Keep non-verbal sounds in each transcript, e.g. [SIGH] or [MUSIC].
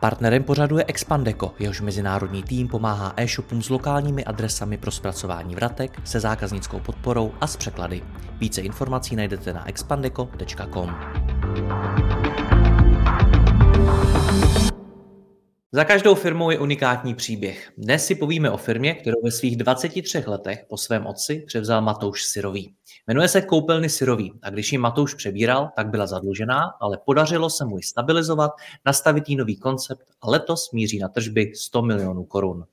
Partnerem pořadu je Expandeco, jehož mezinárodní tým pomáhá e-shopům s lokálními adresami pro zpracování vratek, se zákaznickou podporou a s překlady. Více informací najdete na expandeco.com. Za každou firmou je unikátní příběh. Dnes si povíme o firmě, kterou ve svých 23 letech po svém otci převzal Matouš Syrový. Jmenuje se Koupelny Syrový a když ji Matouš přebíral, tak byla zadlužená, ale podařilo se mu ji stabilizovat, nastavit jí nový koncept a letos míří na tržby 100 milionů korun.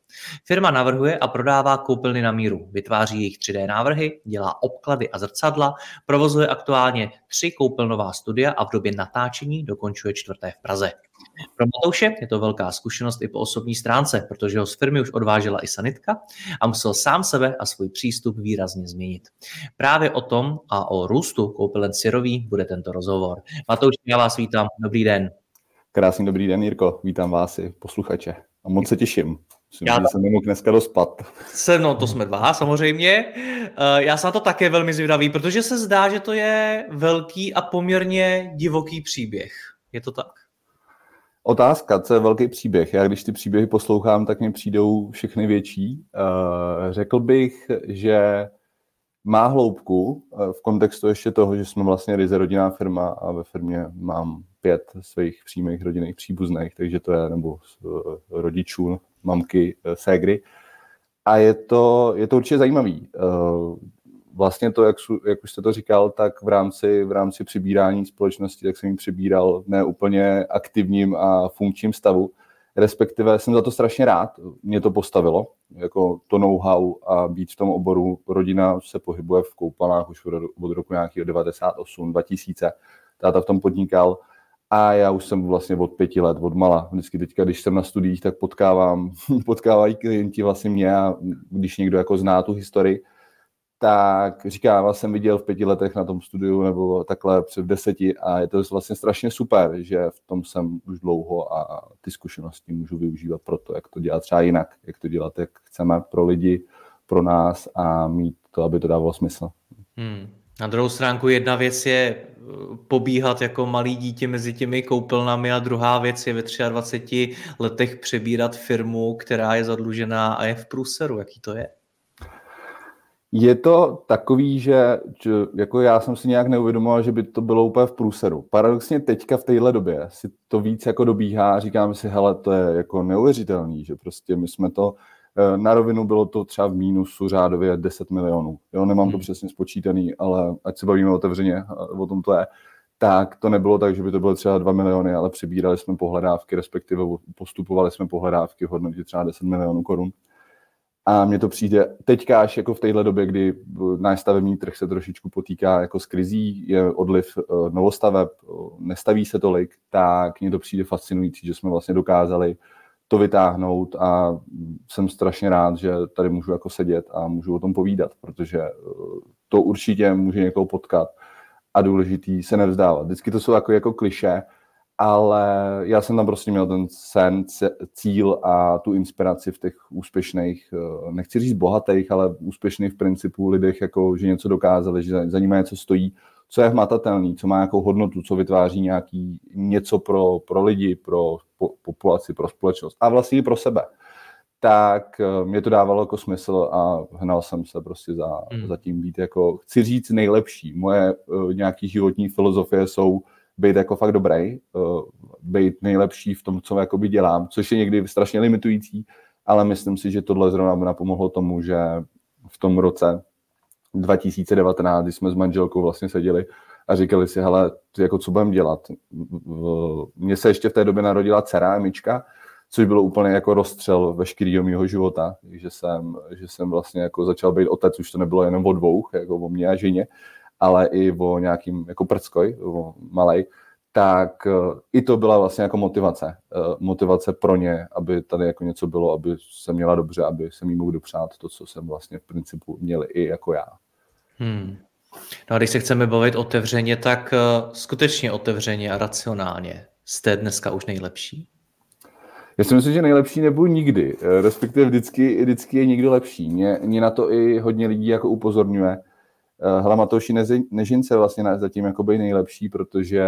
Firma navrhuje a prodává koupelny na míru, vytváří jejich 3D návrhy, dělá obklady a zrcadla, provozuje aktuálně tři koupelnová studia a v době natáčení dokončuje čtvrté v Praze. Pro Matouše je to velká zkušenost i po osobní stránce, protože ho z firmy už odvážela i sanitka a musel sám sebe a svůj přístup výrazně změnit. Právě o tom a o růstu koupelen Syrový bude tento rozhovor. Matouš, já vás vítám. Dobrý den. Krásný dobrý den, Jirko. Vítám vás i posluchače. A moc se těším. Myslím, já že jsem nemohl dneska dospat. Se, no, to jsme dva, samozřejmě. Eh, já jsem na to také velmi zvědavý, protože se zdá, že to je velký a poměrně divoký příběh. Je to tak? Otázka, co je velký příběh. Já když ty příběhy poslouchám, tak mi přijdou všechny větší. Eh, řekl bych, že má hloubku v kontextu ještě toho, že jsme vlastně ryze rodinná firma a ve firmě mám pět svých přímých rodinných příbuzných, takže to je nebo rodičů, mamky, ségry. A je to, je to určitě zajímavý. Eh, vlastně to, jak, jak už jste to říkal, tak v rámci, v rámci přibírání společnosti, tak jsem ji přibíral v neúplně aktivním a funkčním stavu. Respektive jsem za to strašně rád. Mě to postavilo, jako to know-how a být v tom oboru. Rodina se pohybuje v koupalách už od roku nějakého 98, 2000. Táta v tom podnikal a já už jsem vlastně od pěti let, od mala. Vždycky teďka, když jsem na studiích, tak potkávám, [LAUGHS] potkávají klienti vlastně mě a když někdo jako zná tu historii, tak říkám, já jsem viděl v pěti letech na tom studiu nebo takhle před deseti a je to vlastně strašně super, že v tom jsem už dlouho a ty zkušenosti můžu využívat pro to, jak to dělat třeba jinak, jak to dělat, jak chceme pro lidi, pro nás a mít to, aby to dávalo smysl. Hmm. Na druhou stránku jedna věc je eh, pobíhat jako malý dítě mezi těmi koupelnami a druhá věc je ve 23 letech přebírat firmu, která je zadlužená a je v průseru. Jaký to je? Je to takový, že, že jako já jsem si nějak neuvědomoval, že by to bylo úplně v průseru. Paradoxně teďka v téhle době si to víc jako dobíhá a říkáme si, hele, to je jako neuvěřitelný, že prostě my jsme to Eh, na rovinu bylo to třeba v mínusu řádově 10 milionů. Jo, nemám to hmm. přesně spočítaný, ale ať se bavíme otevřeně, o tom to je, tak to nebylo tak, že by to bylo třeba 2 miliony, ale přibírali jsme pohledávky, respektive postupovali jsme pohledávky v hodnotě třeba 10 milionů korun. A mně to přijde teďka až jako v téhle době, kdy náš stavební trh se trošičku potýká jako s krizí, je odliv eh, novostaveb, nestaví se tolik, tak mně to přijde fascinující, že jsme vlastně dokázali to vytáhnout a jsem strašně rád, že tady můžu jako sedět a můžu o tom povídat, protože eh, to určitě může někoho potkat a důležitý se nevzdávat. Vždycky to jsou jako, jako kliše, ale já jsem tam prostě měl ten sen, cíl a tu inspiraci v těch úspěšných, eh, nechci říct bohatých, ale úspěšných v principu lidech, jako, že něco dokázali, že za nimi něco stojí, co je hmatatelný, co má nějakou hodnotu, co vytváří nějaký něco pro, pro lidi, pro po, populaci, pro společnost a vlastně i pro sebe. Tak eh, mě to dávalo jako smysl a hnal jsem se prostě za, hmm. za tím být jako, chci říct nejlepší. Moje uh, nějaký životní filozofie jsou být jako fakt dobrý, uh, být nejlepší v tom, co jakoby dělám, což je někdy strašně limitující, ale myslím si, že tohle zrovna by napomohlo tomu, že v tom roce 2019, kdy jsme s manželkou vlastně seděli a říkali si, hele, jako co budeme dělat. Mně se ještě v té době narodila dcera Emička, což bylo úplně jako rozstřel veškerého mého života, že jsem, že jsem vlastně jako začal být otec, už to nebylo jenom o dvou, jako o mě a ženě, ale i o nějakým jako prckoj, o malej, tak i to byla vlastně jako motivace. Motivace pro ně, aby tady jako něco bylo, aby se měla dobře, aby se mi mohl dopřát to, co jsem vlastně v principu měl i jako já. Hmm. No a když se chceme bavit otevřeně, tak skutečně otevřeně a racionálně jste dneska už nejlepší? Já si myslím, že nejlepší nebudu nikdy, eh, respektive vždycky, vždycky je někdo lepší. Mě, mě na to i hodně lidí jako upozorňuje. Eh, Hla Matouši Nežince vlastně zatím jako by nejlepší, protože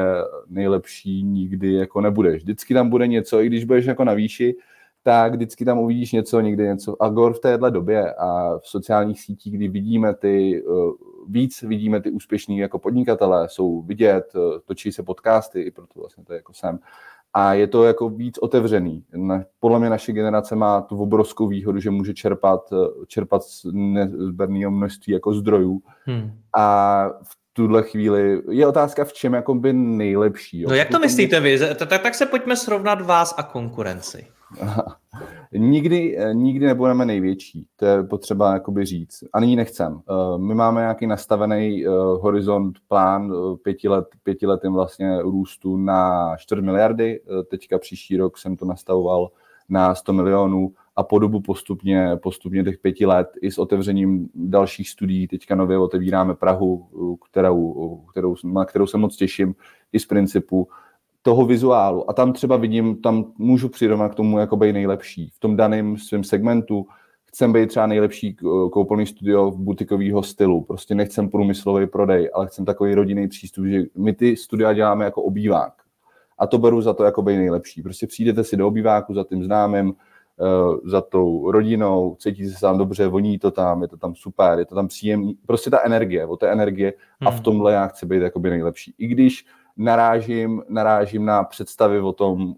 nejlepší nikdy jako nebudeš. Vždycky tam bude něco, i když budeš jako na výši, tak vždycky tam uvidíš něco, někdy něco. A gor v téhle době a v sociálních sítích, kdy vidíme ty, eh, víc vidíme ty úspěšní jako podnikatele, jsou vidět, točí se podcasty, i proto vlastně to je jako jsem, a je to jako víc otevřený. Podle mě naše generace má tu obrovskou výhodu, že může čerpat, čerpat z nezberného množství jako zdrojů. Hmm. A v tuhle chvíli je otázka, v čem jako by nejlepší. Jo? No jak to myslíte vy? Tak, tak se pojďme srovnat vás a konkurenci. [LAUGHS] nikdy, nikdy nebudeme největší, to je potřeba jakoby říct. A nyní nechcem. Eh, my máme nějaký nastavený eh, horizont, plán eh, pěti, let, pěti letým vlastně růstu na 4 miliardy. Teďka příští rok jsem to nastavoval na 100 milionů a po dobu postupně, postupně těch pěti let i s otevřením dalších studií, teďka nově otevíráme Prahu, kterou, kterou, na kterou se moc těším, i z principu, toho vizuálu. A tam třeba vidím, tam můžu přirovnat k tomu jako být nejlepší. V tom daném svém segmentu chcem být třeba nejlepší koupelný studio v butikového stylu. Prostě nechcem průmyslový prodej, ale chcem takový rodinný přístup, že my ty studia děláme jako obývák. A to beru za to jako být nejlepší. Prostě přijdete si do obýváku za tím známým, eh, za tou rodinou, cítíte se tam dobře, voní to tam, je to tam super, je to tam příjemný. Prostě ta energie, o té energie a v hmm. tomhle já chci být jako by nejlepší. I když narážím, narážím na představy o tom,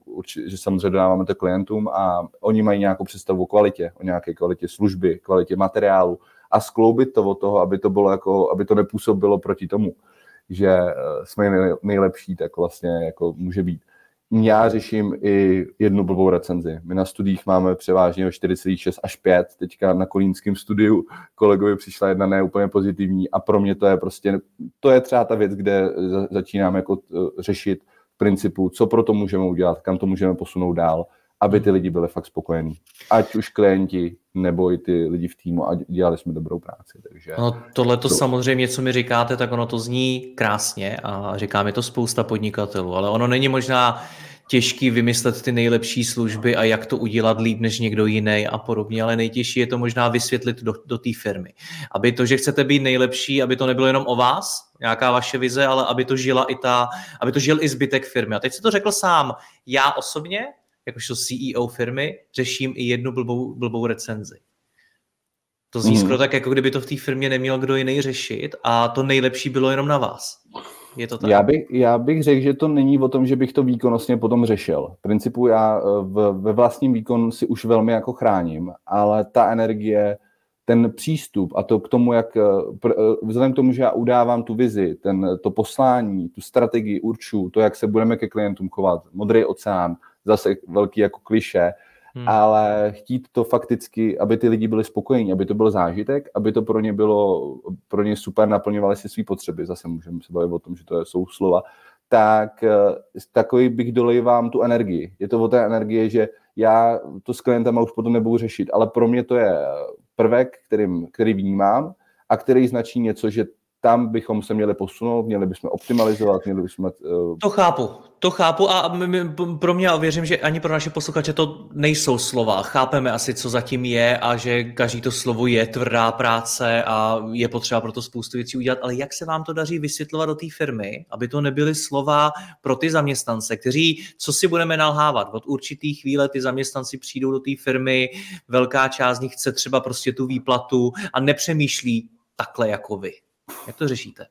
že samozřejmě dodáváme to klientům a oni mají nějakou představu o kvalitě, o nějaké kvalitě služby, kvalitě materiálu a skloubit to od toho, aby to bylo jako, aby to nepůsobilo proti tomu, že eh, jsme nejlepší, tak vlastně jako může být já řeším i jednu blbou recenzi. My na studiích máme převážně o 4,6 až 5. Teďka na kolínském studiu kolegovi přišla jedna neúplně pozitivní a pro mě to je prostě, to je třeba ta věc, kde začínám jako eh, řešit principu, co pro to můžeme udělat, kam to můžeme posunout dál aby ty lidi byli fakt spokojení. Ať už klienti, nebo i ty lidi v týmu a dělali jsme dobrou práci. Takže no, tohle to samozřejmě, co mi říkáte, tak ono to zní krásně a říká mi to spousta podnikatelů, ale ono není možná těžký vymyslet ty nejlepší služby a jak to udělat líp než někdo jiný a podobně, ale nejtěžší je to možná vysvětlit do, do té firmy. Aby to, že chcete být nejlepší, aby to nebylo jenom o vás, nějaká vaše vize, ale aby to žila i ta, aby to žil i zbytek firmy. A teď se to řekl sám. Já osobně jakožto CEO firmy, řeším i jednu blbou, blbou recenzi. To zní mm. skoro tak, jako kdyby to v té firmě neměl kdo jiný řešit a to nejlepší bylo jenom na vás. Je to tak? Já bych, já bych řekl, že to není o tom, že bych to výkonnostně potom řešil. V principu já eh, v, ve vlastním výkonu si už velmi jako chráním, ale ta energie, ten přístup a to k tomu, jak eh, eh, vzhledem k tomu, že já udávám tu vizi, ten, to poslání, tu strategii urču, to, jak se budeme ke klientům chovat, modrý oceán, zase velký jako kliše, hmm. ale chtít to fakticky, aby ty lidi byli spokojení, aby to byl zážitek, aby to pro ně bylo, pro ně super, naplňovali si své potřeby, zase můžeme se bavit o tom, že to jsou slova, tak eh, takový bych dolejvám tu energii. Je to o té energie, že já to s klientem už potom nebudu řešit, ale pro mě to je prvek, kterým, který vnímám a který značí něco, že tam bychom se měli posunout, měli bychom optimalizovat, měli bychom... Uh... To chápu, to chápu a pro mě a věřím, že ani pro naše posluchače to nejsou slova. Chápeme asi, co zatím je a že každý to slovo je tvrdá práce a je potřeba pro to spoustu věcí udělat, ale jak se vám to daří vysvětlovat do té firmy, aby to nebyly slova pro ty zaměstnance, kteří, co si budeme nalhávat, od určitý chvíle ty zaměstnanci přijdou do té firmy, velká část z nich chce třeba prostě tu výplatu a nepřemýšlí takhle jako vy. Jak to řešíte?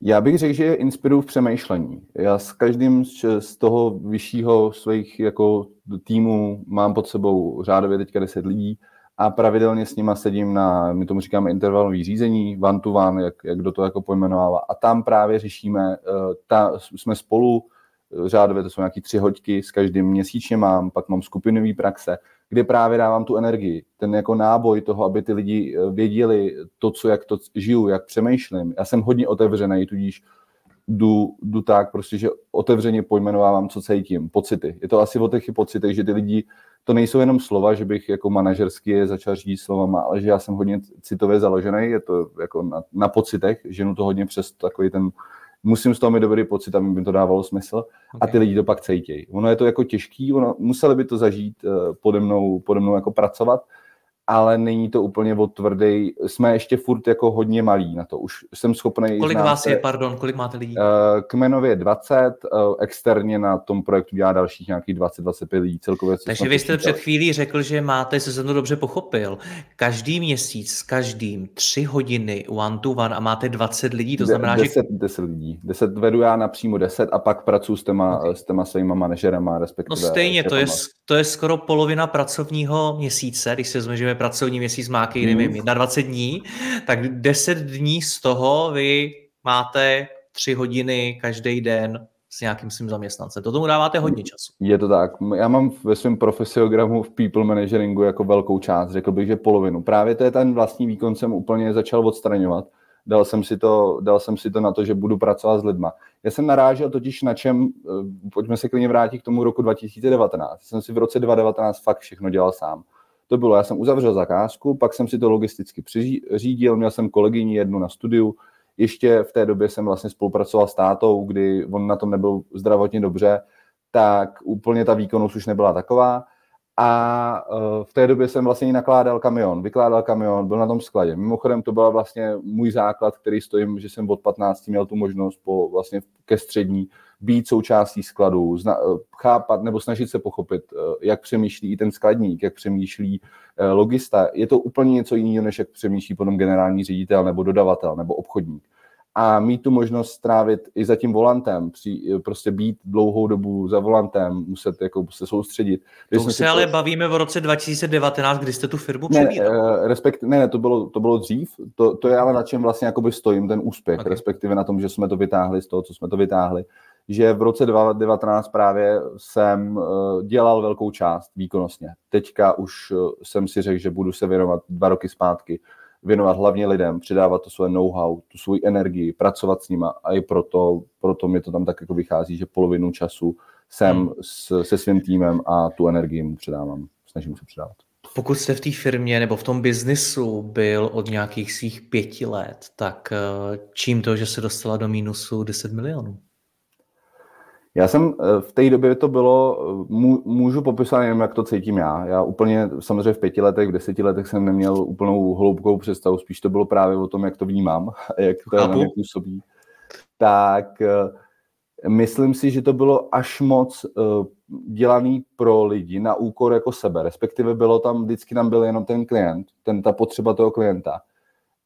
Já bych řekl, že je inspiruju v přemýšlení. Já s každým z toho vyššího svých jako týmu mám pod sebou řádově teďka 10 lidí a pravidelně s nima sedím na, my tomu říkáme intervalový řízení, one to one, jak, jak do toho jako pojmenovává. A tam právě řešíme, eh, ta, jsme spolu, řádově to jsou nějaký tři hoďky, s každým měsíčně mám, pak mám skupinový praxe kde právě dávám tu energii, ten jako náboj toho, aby ty lidi eh, věděli to, co, jak to žiju, jak přemýšlím. Já jsem hodně otevřený, tudíž jdu, jdu tak, prostě, že otevřeně pojmenovávám, co cítím, pocity. Je to asi o těch pocitech, že ty lidi, to nejsou jenom slova, že bych jako manažersky je začal řídit slovama, ale že já jsem hodně citově založený, je to jako na, na pocitech, ženu to hodně přes takový ten, musím z toho mít dobrý pocit, aby mi to dávalo smysl okay. a ty lidi to pak cítějí. Ono je to jako těžký, ono, museli by to zažít, uh, pode mnou, pode mnou jako pracovat, ale není to úplně od tvrdý. Jsme ještě furt jako hodně malí na to. Už jsem schopný. Kolik vás je, pardon, kolik máte lidí? Uh, kmenově 20, uh, externě na tom projektu dělá dalších nějakých 20-25 lidí celkově. Takže vy jste před chvílí řekl, že máte, jestli jsem to dobře pochopil, každý měsíc s každým tři hodiny one to one a máte 20 lidí, to znamená, De, 10, že... 10 lidí. 10 vedu já napřímo 10 a pak pracuji s těma, okay. s těma svýma manažerama, respektive... No stejně, to je, to je skoro polovina pracovního měsíce, když se vezme, pracovní měsíc má, hmm. nevím, na 20 dní, tak 10 dní z toho vy máte 3 hodiny každý den s nějakým svým zaměstnancem. To tomu dáváte hodně času. Je to tak. Já mám ve svém profesiogramu v people manageringu jako velkou část, řekl bych, že polovinu. Právě to je ten vlastní výkon jsem úplně začal odstraňovat. Dal jsem, si to, dal jsem si to na to, že budu pracovat s lidma. Já jsem narážel totiž na čem, eh, pojďme se klidně vrátit k tomu roku 2019. Jsem si v roce 2019 fakt všechno dělal sám to bylo, já jsem uzavřel zakázku, pak jsem si to logisticky přiřídil, měl jsem kolegyni jednu na studiu, ještě v té době jsem vlastně spolupracoval s tátou, kdy on na tom nebyl zdravotně dobře, tak úplně ta výkonnost už nebyla taková. A e, v té době jsem vlastně nakládal kamion, vykládal kamion, byl na tom skladě. Mimochodem to byl vlastně můj základ, který stojím, že jsem od 15 měl tu možnost po vlastně ke střední být součástí skladu, zna, eh, chápat nebo snažit se pochopit, eh, jak přemýšlí i ten skladník, jak přemýšlí eh, logista. Je to úplně něco jiného, než jak přemýšlí potom generální ředitel nebo dodavatel nebo obchodník. A mít tu možnost strávit i za tím volantem, při, prostě být dlouhou dobu za volantem, muset jako se soustředit. To se si ale to... bavíme v roce 2019, kdy jste tu firmu přebíral. Ne, respekt, ne, ne, to bylo, to bylo dřív, to, to je ale na čem vlastně stojím ten úspěch, okay. respektive na tom, že jsme to vytáhli z toho, co jsme to vytáhli že v roce 2019 právě jsem eh, dělal velkou část výkonnostně. Teďka už eh, jsem si řekl, že budu se věnovat dva roky zpátky, věnovat hlavně lidem, předávat to své know-how, tu svou energii, pracovat s nima a i proto, proto mi to tam tak jako vychází, že polovinu času jsem hmm. s, se svým týmem a tu energii mu předávám, snažím se předávat. Pokud jste v té firmě nebo v tom biznisu byl od nějakých svých pěti let, tak eh, čím to, že se dostala do mínusu 10 milionů? Já jsem eh, v té době to bylo, eh, můžu popisat jenom, jak to cítím já. Já úplně, samozřejmě v pěti letech, v deseti letech jsem neměl úplnou hloubkou představu, spíš to bylo právě o tom, jak to vnímám, [LAUGHS] jak to na mě působí. Tak eh, myslím si, že to bylo až moc dělaný pro lidi na úkor jako sebe, respektive bylo tam, vždycky tam byl jenom ten klient, ten, ta potřeba toho klienta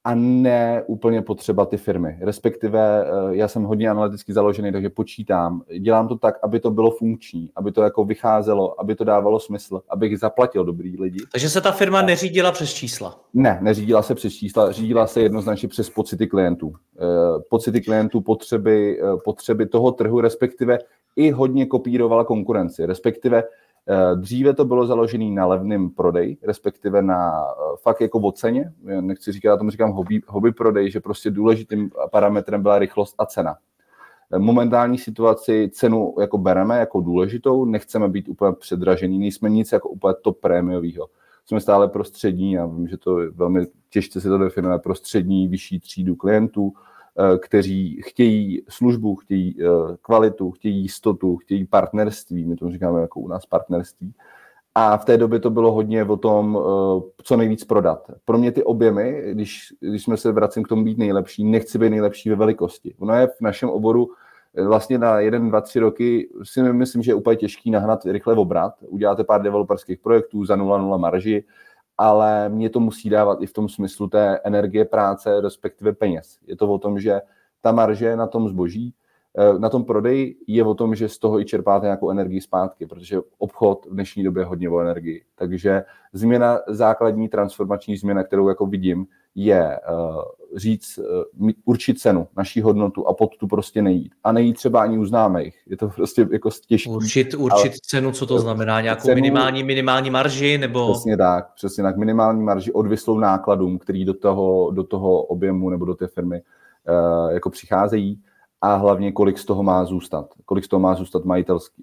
a ne úplně potřeba ty firmy. Respektive eh, já jsem hodně analyticky založený, takže počítám. Dělám to tak, aby to bylo funkční, aby to jako vycházelo, aby to dávalo smysl, abych zaplatil dobrý lidi. Takže se ta firma neřídila přes čísla? Ne, neřídila se přes čísla, řídila se jednoznačně přes pocity klientů. Eh, pocity klientů, potřeby, eh, potřeby toho trhu, respektive i hodně kopírovala konkurenci, respektive dříve to bylo založené na levném prodej, respektive na eh, fakt jako o ceně. Nechci říkat, já tomu říkám hobby, hobby prodej, že prostě důležitým parametrem byla rychlost a cena. Eh, momentální situaci cenu jako bereme jako důležitou, nechceme být úplně předražený, nejsme nic jako úplně top prémiového. Jsme stále prostřední, já vím, že to velmi těžce se to definuje, prostřední, vyšší třídu klientů, Eh, kteří chtějí službu, chtějí eh, kvalitu, chtějí jistotu, chtějí partnerství, my to říkáme jako u nás partnerství. A v té době to bylo hodně o tom, eh, co nejvíc prodat. Pro mě ty objemy, když, když jsme se vracím k tomu být nejlepší, nechci být nejlepší ve velikosti. Ono je v našem oboru vlastně na jeden, dva, tři roky si myslím, že je úplně těžký nahnat rychle obrat. Uděláte pár developerských projektů za 0,0 marži ale mě to musí dávat i v tom smyslu té energie práce, respektive peněz. Je to o tom, že ta marže na tom zboží, eh, na tom prodeji je o tom, že z toho i čerpáte nějakou energii zpátky, protože obchod v dnešní době je hodně o energii. Takže změna, základní transformační změna, kterou jako vidím, je uh, říct, uh, určit cenu, naší hodnotu a pod tu prostě nejít. A nejít třeba ani u známých. Je to prostě jako těžké. Určit, určit cenu, co to znamená? Nějakou cenu, minimální, minimální marži? Nebo... Přesně tak, přesně tak. Minimální marži odvislou nákladům, který do toho, do toho objemu nebo do té firmy uh, jako přicházejí a hlavně kolik z toho má zůstat, kolik z toho má zůstat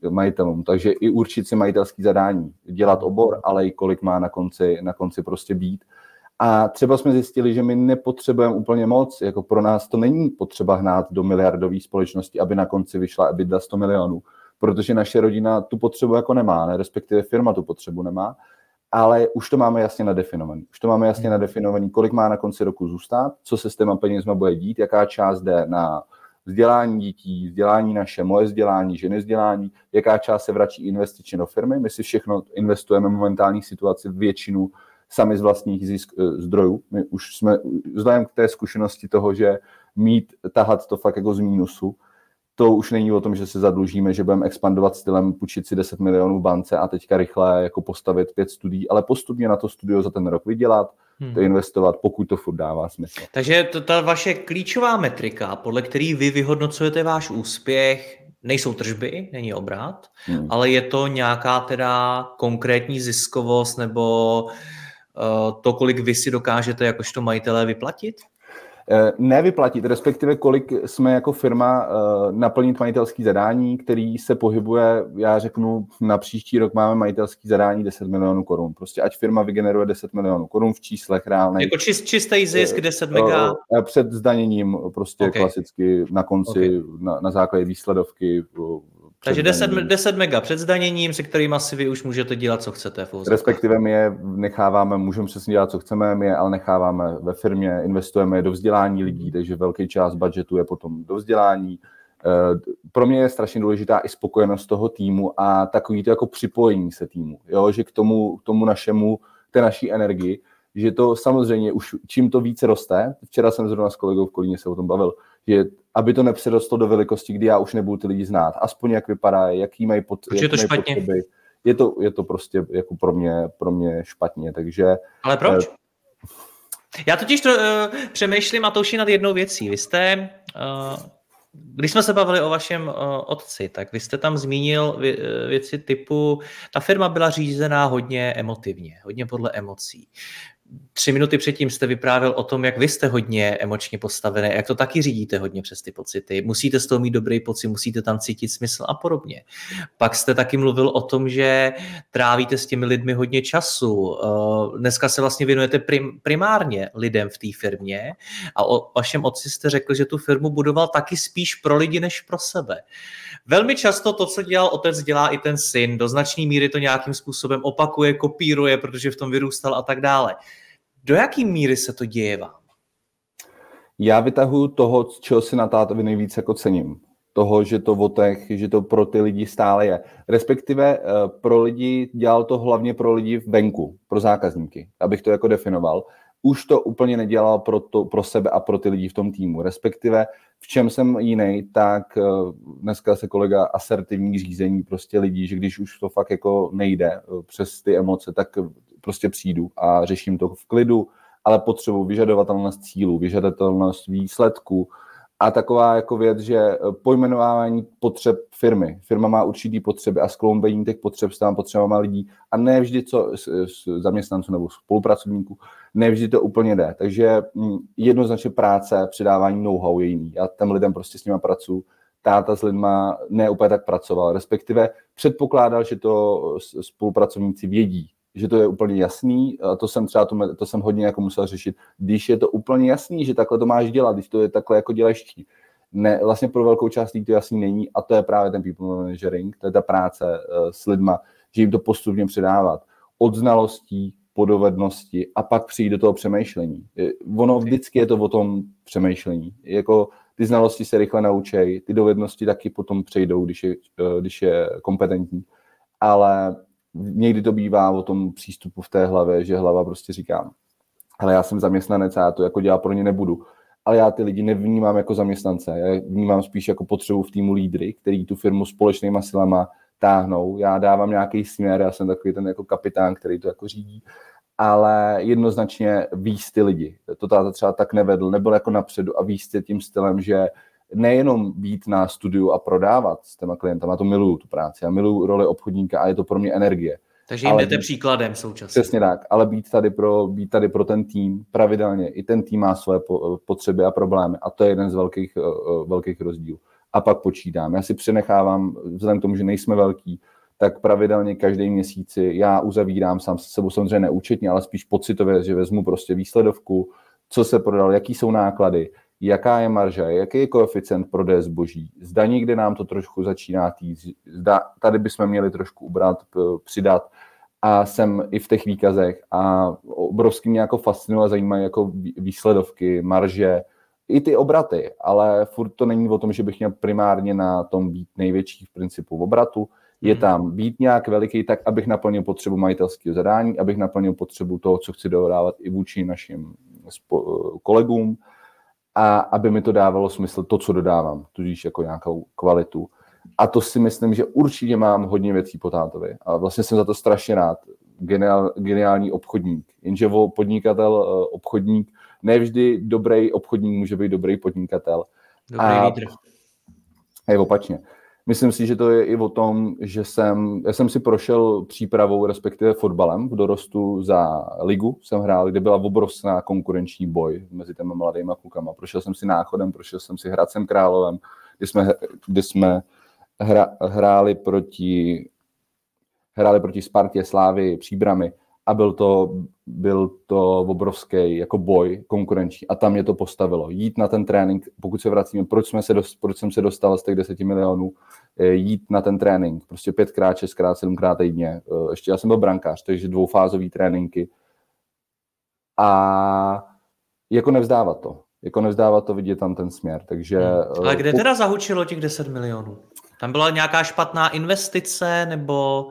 majitelům. Takže i určit si majitelský zadání, dělat obor, ale i kolik má na konci, na konci prostě být. A třeba jsme zjistili, že my nepotřebujeme úplně moc, jako pro nás to není potřeba hnát do miliardové společnosti, aby na konci vyšla EBITDA 100 milionů, protože naše rodina tu potřebu jako nemá, ne? respektive firma tu potřebu nemá, ale už to máme jasně nadefinovaný. Už to máme jasně nadefinovaný, kolik má na konci roku zůstat, co se s těma penězma bude dít, jaká část jde na vzdělání dětí, vzdělání naše, moje vzdělání, ženy vzdělání, jaká část se vrací investičně do firmy. My si všechno investujeme v momentální situaci většinu sami z vlastních zisk, eh, zdrojů. My už jsme vzhledem k té zkušenosti toho, že mít, tahat to fakt jako z mínusu, to už není o tom, že se zadlužíme, že budeme expandovat stylem, půjčit si 10 milionů v bance a teďka rychle jako postavit pět studií, ale postupně na to studio za ten rok vydělat, hmm. to investovat, pokud to furt dává smysl. Takže to, ta vaše klíčová metrika, podle který vy vyhodnocujete váš úspěch, nejsou tržby, není obrat, hmm. ale je to nějaká teda konkrétní ziskovost nebo uh, to, kolik vy si dokážete jakožto majitelé vyplatit? Eh, nevyplatit, respektive kolik jsme jako firma eh, naplnit majitelský zadání, který se pohybuje, já řeknu, na příští rok máme majitelský zadání 10 milionů korun. Prostě ať firma vygeneruje 10 milionů korun v číslech reálných. Jako čist, čistý zisk 10 mega? Před zdaněním prostě okay. klasicky na konci, okay. na, na základě výsledovky takže 10, 10 mega před zdaněním, se kterým asi vy už můžete dělat, co chcete. V Respektive my je necháváme, můžeme přesně dělat, co chceme, my je ale necháváme ve firmě, investujeme je do vzdělání lidí, takže velký část budgetu je potom do vzdělání. Eh, pro mě je strašně důležitá i spokojenost toho týmu a takový to jako připojení se týmu, jo? že k tomu, k tomu našemu, té naší energii, že to samozřejmě už čím to více roste, včera jsem zrovna s kolegou v Kolíně se o tom bavil, že aby to nepřerostlo do velikosti, kdy já už nebudu ty lidi znát, aspoň jak vypadá, jaký mají, pot, jaký je to mají špatně? potřeby. Je to, je to prostě jako pro mě, pro mě špatně, takže... Ale proč? Uh, já totiž to, uh, přemýšlím, Matouši, nad jednou věcí. Vy jste, uh, když jsme se bavili o vašem uh, otci, tak vy jste tam zmínil vě, věci typu, ta firma byla řízená hodně emotivně, hodně podle emocí tři minuty předtím jste vyprávěl o tom, jak vy jste hodně emočně postavené, jak to taky řídíte hodně přes ty pocity. Musíte z toho mít dobrý pocit, musíte tam cítit smysl a podobně. Pak jste taky mluvil o tom, že trávíte s těmi lidmi hodně času. Eh, dneska se vlastně věnujete prim, primárně lidem v té firmě a o vašem otci jste řekl, že tu firmu budoval taky spíš pro lidi než pro sebe. Velmi často to, co dělal otec, dělá i ten syn. Do značné míry to nějakým způsobem opakuje, kopíruje, protože v tom vyrůstal a tak dále. Do jaké míry se to děje vám? Já vytahuju toho, čeho si na tátovi nejvíc jako cením. Toho, že to o těch, že to pro ty lidi stále je. Respektive eh, pro lidi, dělal to hlavně pro lidi venku, pro zákazníky, abych to jako definoval. Už to úplně nedělal pro, to, pro sebe a pro ty lidi v tom týmu. Respektive v čem jsem jiný, tak eh, dneska se kolega asertivní řízení prostě lidí, že když už to fakt jako nejde eh, přes ty emoce, tak prostě přijdu a řeším to v klidu, ale potřebuji vyžadovatelnost cílu, vyžadovatelnost výsledku a taková jako věc, že pojmenování potřeb firmy. Firma má určitý potřeby a skloubení těch potřeb s tam potřebama lidí a ne vždy co s, zaměstnanců nebo spolupracovníků, ne vždy to úplně jde. Takže mm, jednoznačně práce, předávání know-how je jiný. Já tam lidem prostě s nimi pracuji táta s lidma ne úplně tak pracoval, respektive předpokládal, že to spolupracovníci vědí, že to je úplně jasný, a to jsem třeba to, to jsem hodně jako musel řešit, když je to úplně jasný, že takhle to máš dělat, když to je takhle jako děláš ne, vlastně pro velkou část lidí to jasný není a to je právě ten people managering, to je ta práce uh, s lidma, že jim to postupně předávat. Od znalostí po dovednosti a pak přijít do toho přemýšlení. Ono vždycky je to o tom přemýšlení. Jako ty znalosti se rychle naučej, ty dovednosti taky potom přejdou, když je, eh, když je kompetentní. Ale někdy to bývá o tom přístupu v té hlavě, že hlava prostě říká, ale já jsem zaměstnanec a já to jako dělat pro ně nebudu. Ale já ty lidi nevnímám jako zaměstnance, já vnímám spíš jako potřebu v týmu lídry, který tu firmu společnýma silama táhnou. Já dávám nějaký směr, já jsem takový ten jako kapitán, který to jako řídí, ale jednoznačně víc ty lidi. To táta třeba tak nevedl, nebyl jako napředu a víc tím stylem, že nejenom být na studiu a prodávat s těma klientama, to miluju tu práci, já miluju roli obchodníka a je to pro mě energie. Takže jim jdete příkladem současně. Přesně tak, ale být tady, pro, být tady pro ten tým pravidelně. I ten tým má své potřeby a problémy a to je jeden z velkých, eh, eh, velkých rozdílů. A pak počítám. Já si přenechávám, vzhledem k tomu, že nejsme velký, tak pravidelně každý měsíci já uzavírám sám se sebou samozřejmě neúčetně, ale spíš pocitově, že vezmu prostě výsledovku, co se prodalo, jaký jsou náklady, jaká je marže, jaký je koeficient prodeje zboží, zda někde nám to trošku začíná týct, zda tady bychom měli trošku ubrat, přidat. A jsem i v těch výkazech a obrovsky mě jako fascinuje a zajímají jako výsledovky, marže, i ty obraty, ale furt to není o tom, že bych měl primárně na tom být největší v principu v obratu, je hmm. tam být nějak veliký, tak abych naplnil potřebu majitelského zadání, abych naplnil potřebu toho, co chci dodávat i vůči našim kolegům a aby mi to dávalo smysl to, co dodávám, tudíž jako nějakou kvalitu. A to si myslím, že určitě mám hodně věcí po tátovi. A vlastně jsem za to strašně rád. Geniál, geniální obchodník. Jenže podnikatel, eh, obchodník, nevždy dobrý obchodník může být dobrý podnikatel. Dobrý a, lídr. Je opačně. Myslím si, že to je i o tom, že jsem, já jsem si prošel přípravou, respektive fotbalem v dorostu za ligu jsem hrál, kde byla obrovská konkurenční boj mezi těmi mladými klukama. Prošel jsem si náchodem, prošel jsem si Hradcem Královem, kde jsme, kde jsme hra, hráli proti hráli proti Spartě, Slávy, Příbramy a byl to, byl to obrovský jako boj konkurenční a tam mě to postavilo. Jít na ten trénink, pokud se vracíme, proč, jsme se dost, proč jsem se dostal z těch 10 milionů, eh, jít na ten trénink, prostě pětkrát, šestkrát, sedmkrát týdně. Eh, ještě já jsem byl brankář, takže dvoufázový tréninky. A jako nevzdávat to. Jako nevzdávat to, vidět tam ten směr. Takže, hmm. Ale kde teda zahučilo těch 10 milionů? Tam byla nějaká špatná investice, nebo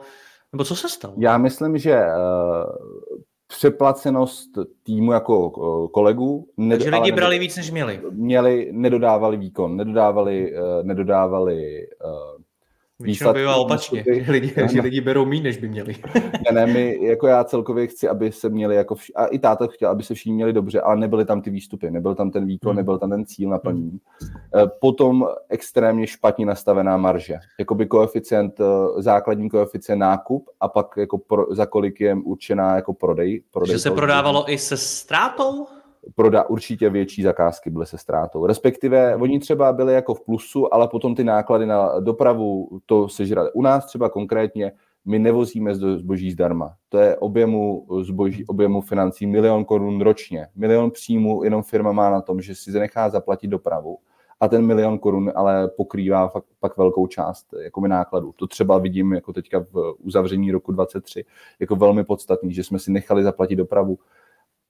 nebo co se stalo? Já myslím, že uh, přeplacenost týmu jako uh, kolegů. Takže lidi brali víc, než měli. Měli, nedodávali výkon, nedodávali, uh, nedodávali uh, Většinou bývá opačně, že lidi, že lidi berou méně, než by měli. [LAUGHS] ne, ne, my, jako já celkově chci, aby se měli, jako vš- a i táta chtěl, aby se všichni měli dobře, ale nebyly tam ty výstupy, nebyl tam ten výkon, hmm. nebyl tam ten cíl naplnění. Hmm. Potom extrémně špatně nastavená marže, jakoby koeficient, eh, základní koeficient nákup a pak jako pro, za kolik je určená jako prodej. prodej že se prodávalo i se ztrátou? Proda určitě větší zakázky byly se ztrátou. Respektive oni třeba byli jako v plusu, ale potom ty náklady na dopravu to sežrali. U nás třeba konkrétně my nevozíme zboží zdarma. To je objemu zboží, objemu financí milion korun ročně. Milion příjmů jenom firma má na tom, že si nechá zaplatit dopravu a ten milion korun ale pokrývá fakt, pak velkou část jako nákladů. To třeba vidím jako teďka v uzavření roku 23 jako velmi podstatný, že jsme si nechali zaplatit dopravu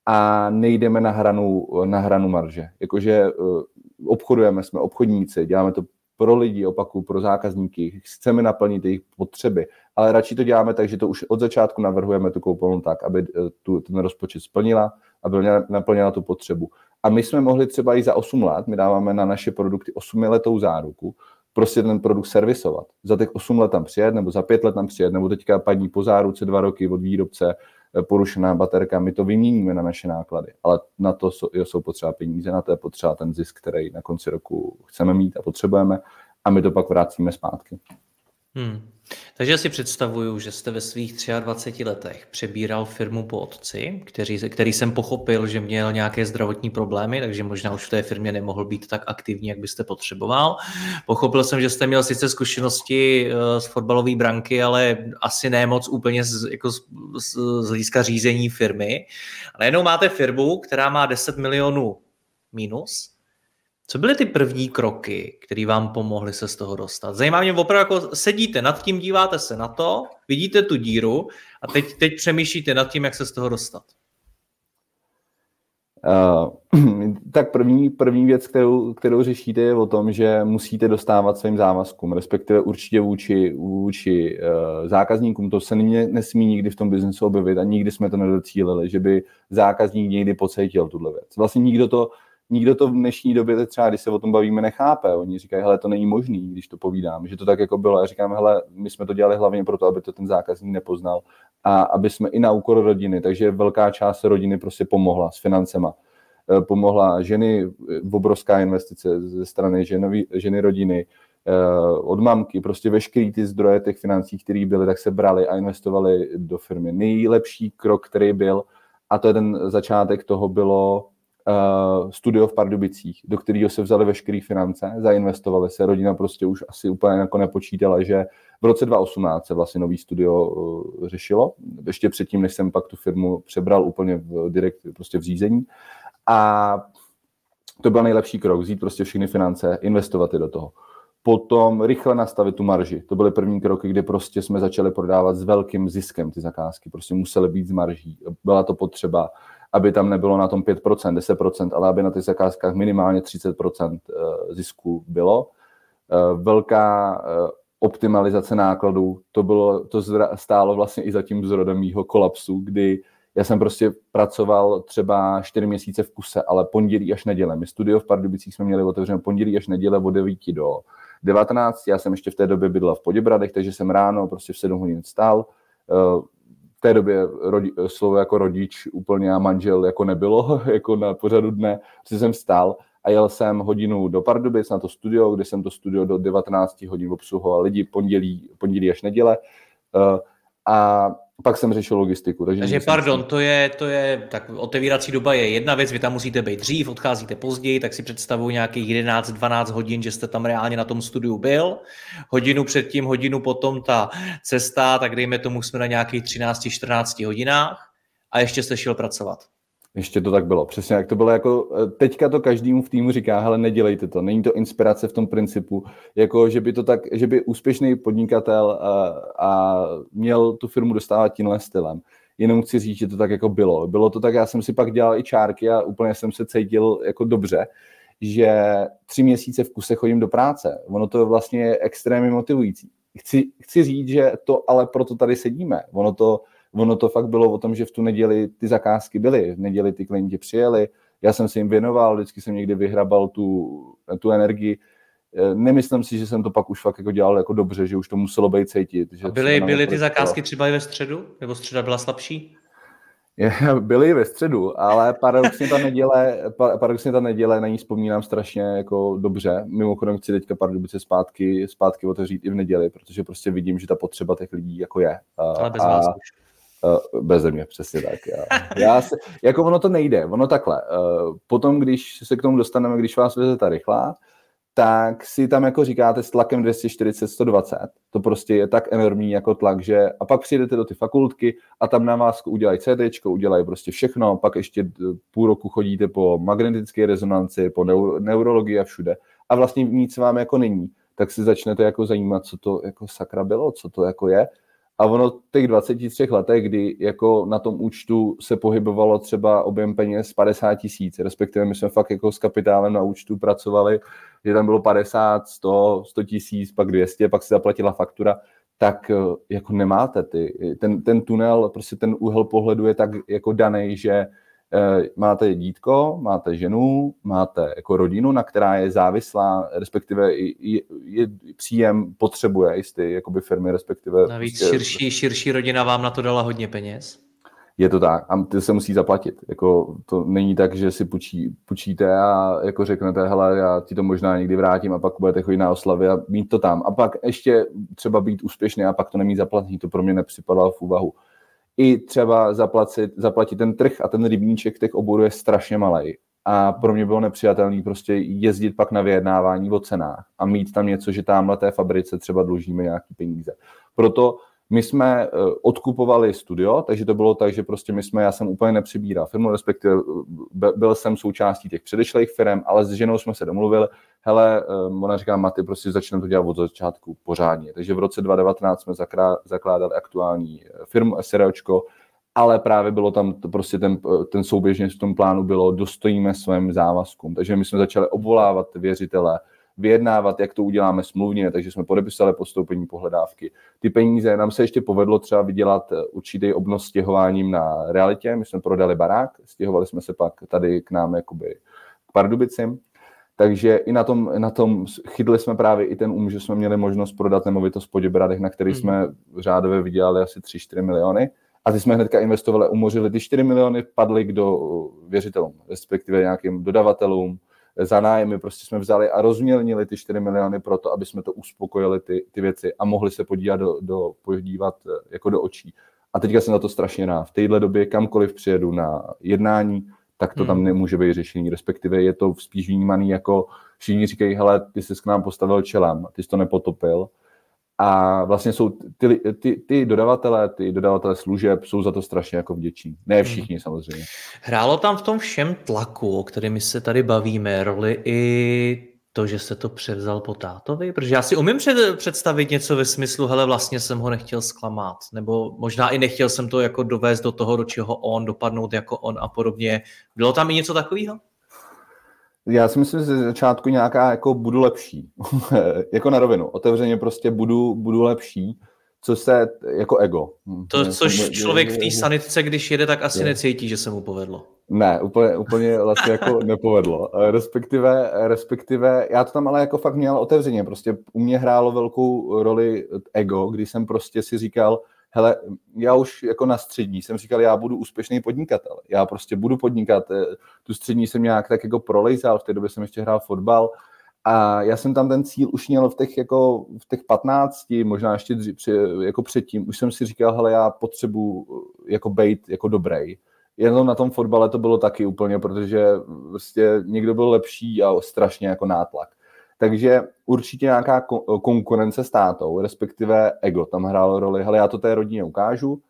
a nejdeme na hranu, na hranu marže. Jakože eh, obchodujeme, jsme obchodníci, děláme to pro lidi, opaku, pro zákazníky, chceme naplnit jejich potřeby, ale radši to děláme tak, že to už od začátku navrhujeme tu koupelnu tak, aby eh, tu, ten rozpočet splnila, aby naplnila tu potřebu. A my jsme mohli třeba i za 8 let, my dáváme na naše produkty 8 letou záruku, prostě ten produkt servisovat. Za těch 8 let tam přijet, nebo za 5 let tam přijet, nebo teďka padní po záruce 2 roky od výrobce, porušená baterka, my to vyměníme na naše náklady, ale na to jsou, jsou potřeba peníze, na to je potřeba ten zisk, který na konci roku chceme mít a potřebujeme a my to pak vrátíme zpátky. Hmm. Takže si představuju, že jste ve svých 23 letech přebíral firmu po otci, který, který jsem pochopil, že měl nějaké zdravotní problémy, takže možná už v té firmě nemohl být tak aktivní, jak byste potřeboval. Pochopil jsem, že jste měl sice zkušenosti eh, z fotbalové branky, ale asi ne moc úplně z, jako z, z, z hlediska řízení firmy. A najednou máte firmu, která má 10 milionů minus, co byly ty první kroky, které vám pomohly se z toho dostat? Zajímá mě opravdu, jako sedíte nad tím, díváte se na to, vidíte tu díru a teď, teď přemýšlíte nad tím, jak se z toho dostat. Uh, [CLEARS THROAT] tak první, první věc, kterou, kterou řešíte, je o tom, že musíte dostávat svým závazkům, respektive určitě vůči, vůči uh, zákazníkům. To se ne, nesmí nikdy v tom biznesu objevit a nikdy jsme to nedocílili, že by zákazník někdy pocítil tuhle věc. Vlastně nikdo to nikdo to v dnešní době, třeba když se o tom bavíme, nechápe. Oni říkají, hele, to není možný, když to povídám, že to tak jako bylo. A říkám, hele, my jsme to dělali hlavně proto, aby to ten zákazník nepoznal a aby jsme i na úkor rodiny, takže velká část rodiny prostě pomohla s financema. Eh, pomohla ženy, eh, obrovská investice ze strany ženovi, ženy rodiny, od mamky, prostě veškerý ty zdroje těch financí, které byly, tak se brali a investovali do firmy. Nejlepší krok, který byl, a to je ten začátek toho, bylo uh, studio v Pardubicích, do kterého se vzali veškeré finance, zainvestovali se, rodina prostě už asi úplně jako nepočítala, že v roce 2018 se vlastně nový studio uh, řešilo, ještě předtím, než jsem pak tu firmu přebral úplně v direkt, prostě v řízení. A to byl nejlepší krok, vzít prostě všechny finance, investovat je do toho. Potom rychle nastavit tu marži. To byly první kroky, kdy prostě jsme začali prodávat s velkým ziskem ty zakázky. Prostě musely být z marží. Byla to potřeba aby tam nebylo na tom 5%, 10%, ale aby na těch zakázkách minimálně 30% eh, zisku bylo. Eh, velká eh, optimalizace nákladů, to, bylo, to stálo vlastně i za tím zrodem mýho kolapsu, kdy já jsem prostě pracoval třeba 4 měsíce v kuse, ale pondělí až neděle. My studio v Pardubicích jsme měli otevřeno pondělí až neděle od 9 do 19. Já jsem ještě v té době bydlel v Poděbradech, takže jsem ráno prostě v 7 hodin stál, té době rodi, slovo jako rodič úplně a manžel jako nebylo, [LAUGHS] jako na pořadu dne, protože jsem vstal a jel jsem hodinu do Pardubic na to studio, kde jsem to studio do 19 hodin obsluhoval lidi pondělí, pondělí až neděle. Uh, a pak jsem řešil logistiku. Takže, takže pardon, to je, to je, tak otevírací doba je jedna věc, vy tam musíte být dřív, odcházíte později, tak si představuji nějakých 11-12 hodin, že jste tam reálně na tom studiu byl. Hodinu předtím, hodinu potom ta cesta, tak dejme tomu, jsme na nějakých 13-14 hodinách a ještě jste šel pracovat. Ještě to tak bylo, přesně jak to bylo jako, eh, teďka to každému v týmu říká, hele, nedělejte to, není to inspirace v tom principu, jako že by to tak, že by úspěšný podnikatel a, eh, a měl tu firmu dostávat tímhle stylem. Jenom chci říct, že to tak jako bylo. Bylo to tak, já jsem si pak dělal i čárky a úplně jsem se cítil jako dobře, že tři měsíce v kuse chodím do práce. Ono to vlastně je extrémně motivující. Chci, chci říct, že to ale proto tady sedíme. Ono to, ono to fakt bylo o tom, že v tu neděli ty zakázky byly, v neděli ty klienti přijeli, já jsem se jim věnoval, vždycky jsem někdy vyhrabal tu, tu energii. Eh, nemyslím si, že jsem to pak už fakt jako dělal jako dobře, že už to muselo být cítit. Že A byly, byly ty zakázky třeba i ve středu? Nebo středa byla slabší? [LAUGHS] byly ve středu, ale paradoxně ta neděle, paradoxně ta neděle, na ní vzpomínám strašně jako dobře. Mimochodem chci teďka Pardubice zpátky, zpátky otevřít i v neděli, protože prostě vidím, že ta potřeba těch lidí jako je. Ale bez a, vás už. Uh, beze mě, přesně tak. Já, já se, jako ono to nejde, ono takhle. Uh, potom, když se k tomu dostaneme, když vás veze ta rychlá, tak si tam jako říkáte s tlakem 240, 120. To prostě je tak enormní jako tlak, že a pak přijdete do ty fakultky a tam na vás udělají CT, udělají prostě všechno, pak ještě půl roku chodíte po magnetické rezonanci, po neuro, neurologii a všude a vlastně nic vám jako není. Tak si začnete jako zajímat, co to jako sakra bylo, co to jako je a ono v těch 23 letech, kdy jako na tom účtu se pohybovalo třeba objem peněz 50 tisíc, respektive my jsme fakt jako s kapitálem na účtu pracovali, že tam bylo 50, 100, 100 tisíc, pak 200, pak se zaplatila faktura, tak eh, jako nemáte ty. Ten, ten tunel, prostě ten úhel pohledu je tak jako daný, že máte dítko, máte ženu, máte jako rodinu, na která je závislá, respektive i, i, i příjem potřebuje jistý jakoby firmy, respektive... Navíc prostě, širší, širší rodina vám na to dala hodně peněz. Je to tak a ty se musí zaplatit. Jako, to není tak, že si půjčí, půjčíte a jako řeknete, hele, já ti to možná někdy vrátím a pak budete chodit na oslavy a mít to tam. A pak ještě třeba být úspěšný a pak to nemít zaplatit, to pro mě nepřipadalo v úvahu i třeba zaplatit, zaplatit ten trh a ten rybníček těch oborů je strašně malý. A pro mě bylo nepřijatelné prostě jezdit pak na vyjednávání o cenách a mít tam něco, že tamhle té fabrice třeba dlužíme nějaký peníze. Proto my jsme eh, odkupovali studio, takže to bylo tak, že prostě my jsme, já jsem úplně nepřibíral firmu, respektive eh, byl jsem součástí těch předešlých firm, ale s ženou jsme se domluvili, hele, eh, ona říká, Maty, prostě začneme to dělat od začátku pořádně. Takže v roce 2019 jsme zakládali aktuální firmu SROčko, ale právě bylo tam to prostě ten, ten souběžně v tom plánu bylo, dostojíme svým závazkům. Takže my jsme začali obvolávat věřitele, vyjednávat, jak to uděláme smluvně, takže jsme podepisali postoupení pohledávky. Ty peníze nám se ještě povedlo třeba vydělat eh, určitý obnos stěhováním na realitě. My jsme prodali barák, stěhovali jsme se pak tady k nám jakoby k Pardubicím. Takže i na tom, na tom chytli jsme právě i ten um, že jsme měli možnost prodat nemovitost po Děbradech, na který hmm. jsme řádově vydělali asi 3-4 miliony. A ty jsme hnedka investovali, umořili ty 4 miliony, padly k do věřitelům, respektive nějakým dodavatelům, za nájmy, prostě jsme vzali a rozmělnili ty 4 miliony pro to, aby jsme to uspokojili ty, ty věci a mohli se podívat do, do, podívat eh, jako do očí. A teďka jsem na to strašně rád. V téhle době kamkoliv přijedu na jednání, tak to hmm. tam nemůže být řešení, respektive je to spíš vnímaný jako, všichni říkají, hele, ty jsi k nám postavil čelem, ty jsi to nepotopil, a vlastně jsou ty, ty, ty dodavatelé, ty dodavatelé služeb jsou za to strašně jako vděční. Ne hmm. všichni samozřejmě. Hrálo tam v tom všem tlaku, o kterým se tady bavíme, roli i to, že se to převzal po tátovi? Protože já si umím před, představit něco ve smyslu, hele, vlastně jsem ho nechtěl zklamat, nebo možná i nechtěl jsem to jako dovést do toho, do čeho on, dopadnout jako on a podobně. Bylo tam i něco takového? Já si myslím, že ze začátku nějaká jako budu lepší. [LAUGHS] jako na rovinu. Otevřeně prostě budu, budu lepší, co se jako ego. To, což člověk v té sanitce, když jede, tak asi je. necítí, že se mu povedlo. Ne, úplně, úplně vlastně jako [LAUGHS] nepovedlo. Respektive, respektive, já to tam ale jako fakt měl otevřeně. Prostě u mě hrálo velkou roli ego, když jsem prostě si říkal, hele, já už jako na střední jsem říkal, já budu úspěšný podnikatel, já prostě budu podnikat, eh, tu střední jsem nějak tak jako prolejzal, v té době jsem ještě hrál fotbal a já jsem tam ten cíl už měl v těch, jako, v těch 15, možná ještě dřív, jako předtím, už jsem si říkal, hele, já potřebuji eh, jako být jako dobrý. Jenom na tom fotbale to bylo taky úplně, protože prostě někdo byl lepší a strašně jako nátlak. Takže určitě nějaká konkurence s tátou, respektive ego tam hrálo roli. Hele, já to té rodině ukážu,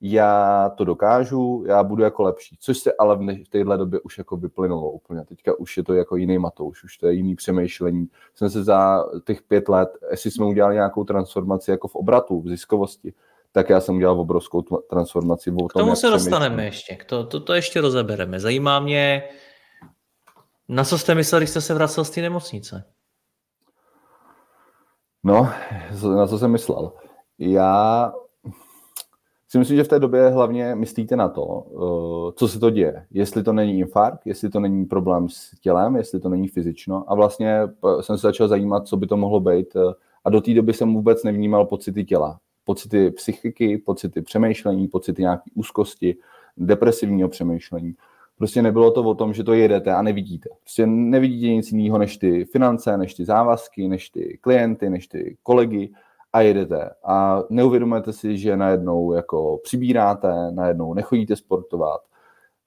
já to dokážu, já budu jako lepší. Což se ale v téhle době už jako vyplynulo úplně. Teďka už je to jako jiný matouš, už to je jiný přemýšlení. Jsme se za těch pět let, jestli jsme udělali nějakou transformaci jako v obratu, v ziskovosti, tak já jsem udělal obrovskou transformaci. K tomu se dostaneme ještě, to, to, to ještě rozebereme. Zajímá mě, na co jste mysleli, když jste se vracel z té nemocnice? No, na co jsem myslel? Já si myslím, že v té době hlavně myslíte na to, eh, co se to děje. Jestli to není infarkt, jestli to není problém s tělem, jestli to není fyzično. A vlastně jsem se začal zajímat, co by to mohlo být. Eh, a do té doby jsem vůbec nevnímal pocity těla. Pocity psychiky, pocity přemýšlení, pocity nějaké úzkosti, depresivního přemýšlení. Prostě nebylo to o tom, že to jedete a nevidíte. Prostě nevidíte nic jiného než ty finance, než ty závazky, než ty klienty, než ty kolegy a jedete. A neuvědomujete si, že najednou jako přibíráte, najednou nechodíte sportovat.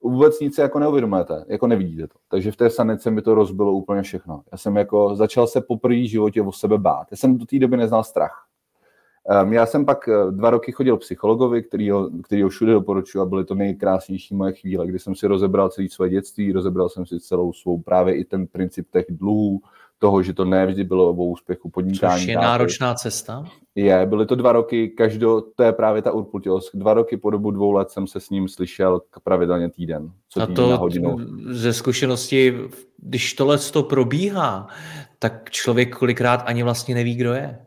Vůbec nic jako neuvědomujete, jako nevidíte to. Takže v té sanice mi to rozbilo úplně všechno. Já jsem jako začal se poprvé životě o sebe bát. Já jsem do té doby neznal strach. Um, já jsem pak eh, dva roky chodil psychologovi, který ho všude doporučuji a byly to nejkrásnější moje chvíle, kdy jsem si rozebral celé své dětství, rozebral jsem si celou svou právě i ten princip těch dluhů, toho, že to ne vždy bylo o úspěchu podnikání. Což je táty. náročná cesta? Je, byly to dva roky, každou, to je právě ta urputilost. Dva roky po dobu dvou let jsem se s ním slyšel pravidelně týden. Co a to na hodinu. ze zkušenosti, když tohle to probíhá, tak člověk kolikrát ani vlastně neví, kdo je.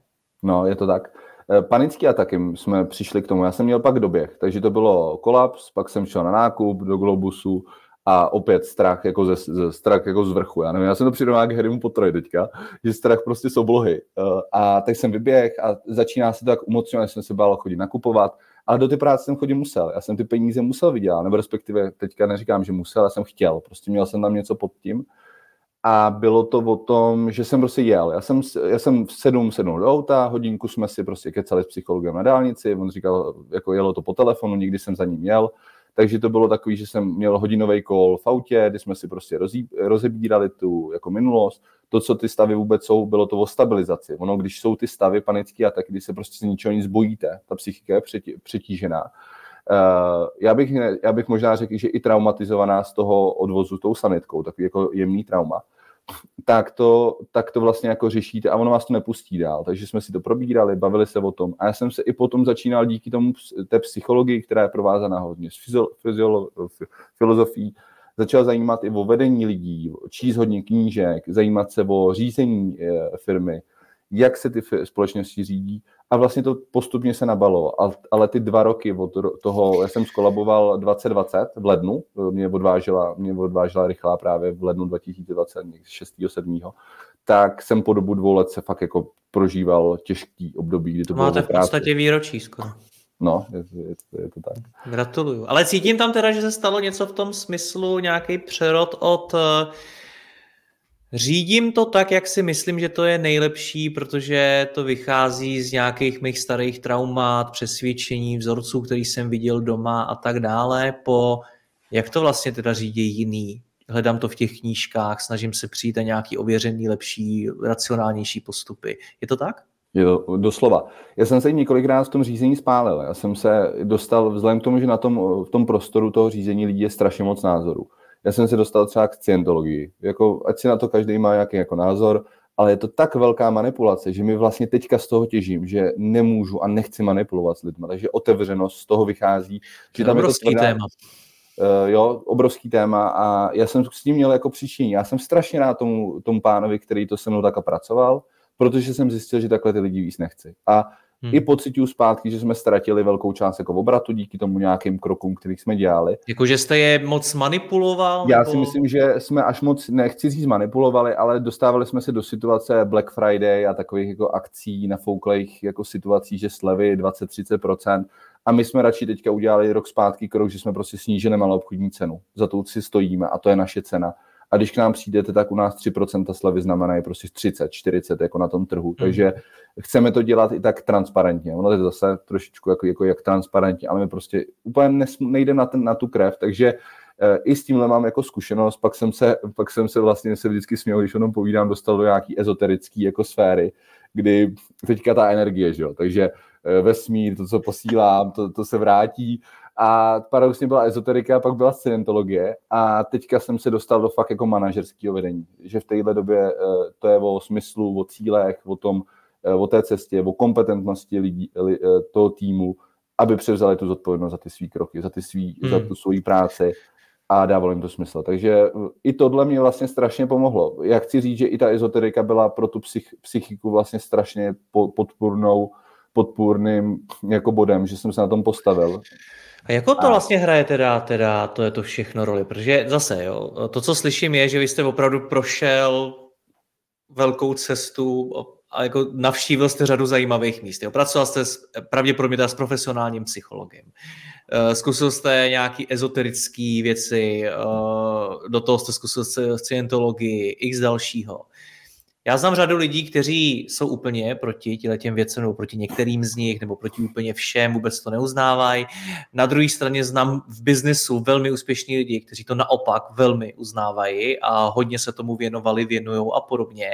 No, je to tak. Eh, panický ataky jsme přišli k tomu. Já jsem měl pak doběh, takže to bylo kolaps, pak jsem šel na nákup do Globusu a opět strach jako ze, ze strach jako z vrchu. Já nevím, já jsem to přirovnal k Harrymu Potterovi teďka, že strach prostě z oblohy. Eh, a tak jsem vyběh a začíná se to tak umocňovat, jsem se bál chodit nakupovat, ale do ty práce jsem chodit musel. Já jsem ty peníze musel vydělat, nebo respektive teďka neříkám, že musel, já jsem chtěl, prostě měl jsem tam něco pod tím a bylo to o tom, že jsem prostě jel. Já jsem, já jsem v sedm sednul do auta, hodinku jsme si prostě kecali s psychologem na dálnici, on říkal, jako jelo to po telefonu, nikdy jsem za ním jel, takže to bylo takový, že jsem měl hodinový kol v autě, kdy jsme si prostě rozí, rozebírali tu jako minulost. To, co ty stavy vůbec jsou, bylo to o stabilizaci. Ono, když jsou ty stavy panické a tak, když se prostě z ničeho nic bojíte, ta psychika je přetížená, Uh, já, bych, já bych možná řekl, že i traumatizovaná z toho odvozu tou sanitkou, takový jako jemný trauma tak to, tak to vlastně jako řešíte a ono vás to nepustí dál. Takže jsme si to probírali, bavili se o tom. A já jsem se i potom začínal díky tomu té psychologii, která je provázaná hodně s fyziolo, filozofií, začal zajímat i o vedení lidí, číst hodně knížek, zajímat se o řízení eh, firmy, jak se ty společnosti řídí a vlastně to postupně se nabalo. Ale ty dva roky od toho, já jsem skolaboval 2020 v lednu, mě odvážela, mě odvážela rychlá právě v lednu 2020, 6. 7. Tak jsem po dobu dvou let se fakt jako prožíval těžký období, kdy to Máte bylo v podstatě výročí skoro. No, je, je, je to tak. Gratuluju. Ale cítím tam teda, že se stalo něco v tom smyslu, nějaký přerod od uh Řídím to tak, jak si myslím, že to je nejlepší, protože to vychází z nějakých mých starých traumat, přesvědčení, vzorců, který jsem viděl doma a tak dále, po jak to vlastně teda řídí jiný. Hledám to v těch knížkách, snažím se přijít na nějaký ověřený, lepší, racionálnější postupy. Je to tak? Jo, doslova. Já jsem se několikrát v tom řízení spálil. Já jsem se dostal, vzhledem k tomu, že na tom, v tom prostoru toho řízení lidí je strašně moc názorů. Já jsem se dostal třeba k scientologii. Jako, ať si na to každý má nějaký jako názor, ale je to tak velká manipulace, že mi vlastně teďka z toho těžím, že nemůžu a nechci manipulovat s lidmi. Takže otevřenost z toho vychází. Že tam obrovský je to téma. Uh, jo, obrovský téma a já jsem s tím měl jako příčině. Já jsem strašně rád tomu, tomu pánovi, který to se mnou takhle pracoval, protože jsem zjistil, že takhle ty lidi víc nechci. A hmm. i pocituju zpátky, že jsme ztratili velkou část jako obratu díky tomu nějakým krokům, kterých jsme dělali. Jako, že jste je moc manipuloval? Já nebo... si myslím, že jsme až moc, nechci říct manipulovali, ale dostávali jsme se do situace Black Friday a takových jako akcí na fouklejch jako situací, že slevy 20-30%. A my jsme radši teďka udělali rok zpátky krok, že jsme prostě snížili malou obchodní cenu. Za to si stojíme a to je naše cena a když k nám přijdete, tak u nás 3% slevy znamenají prostě 30, 40 jako na tom trhu. Mm. Takže chceme to dělat i tak transparentně. Ono je zase trošičku jako, jako jak transparentně, ale my prostě úplně nejde na, ten, na tu krev, takže e, i s tímhle mám jako zkušenost, pak jsem se, pak jsem se vlastně se vždycky směl, když o tom povídám, dostal do nějaký ezoterický jako sféry, kdy teďka ta energie, že jo, takže vesmír, to, co posílám, to, to se vrátí a paradoxně byla ezoterika, pak byla scientologie a teďka jsem se dostal do fakt jako manažerského vedení, že v téhle době eh, to je o smyslu, o cílech, o tom, eh, o té cestě, o kompetentnosti lidí, eh, toho týmu, aby převzali tu zodpovědnost za ty svý kroky, za, ty svý, hmm. za tu svoji práci a dávalo jim to smysl. Takže i tohle mě vlastně strašně pomohlo. Já chci říct, že i ta ezoterika byla pro tu psych, psychiku vlastně strašně podpůrnou, podpůrným jako bodem, že jsem se na tom postavil. A jako to vlastně hraje teda, teda to je to všechno roli? Protože zase, jo, to, co slyším, je, že vy jste opravdu prošel velkou cestu a jako navštívil jste řadu zajímavých míst. Jo. Pracoval jste s, pravděpodobně teda s profesionálním psychologem. Eh, zkusil jste nějaký ezoterické věci, eh, do toho jste zkusil scientologii, x dalšího. Já znám řadu lidí, kteří jsou úplně proti těm věcem, nebo proti některým z nich, nebo proti úplně všem, vůbec to neuznávají. Na druhé straně znám v biznesu velmi úspěšní lidi, kteří to naopak velmi uznávají a hodně se tomu věnovali, věnují a podobně.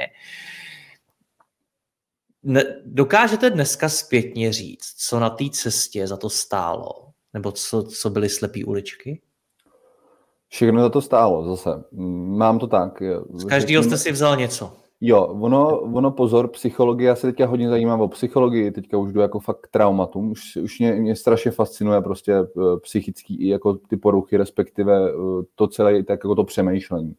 Ne, dokážete dneska zpětně říct, co na té cestě za to stálo? Nebo co, co byly slepé uličky? Všechno za to stálo zase. Mám to tak. Z každého jste si vzal něco. Jo, ono, ono pozor, psychologie, já se teďka hodně zajímám o psychologii, teďka už jdu jako fakt traumatům, už, už mě, mě strašně fascinuje prostě uh, psychický i jako ty poruchy, respektive uh, to celé, tak jako to přemýšlení.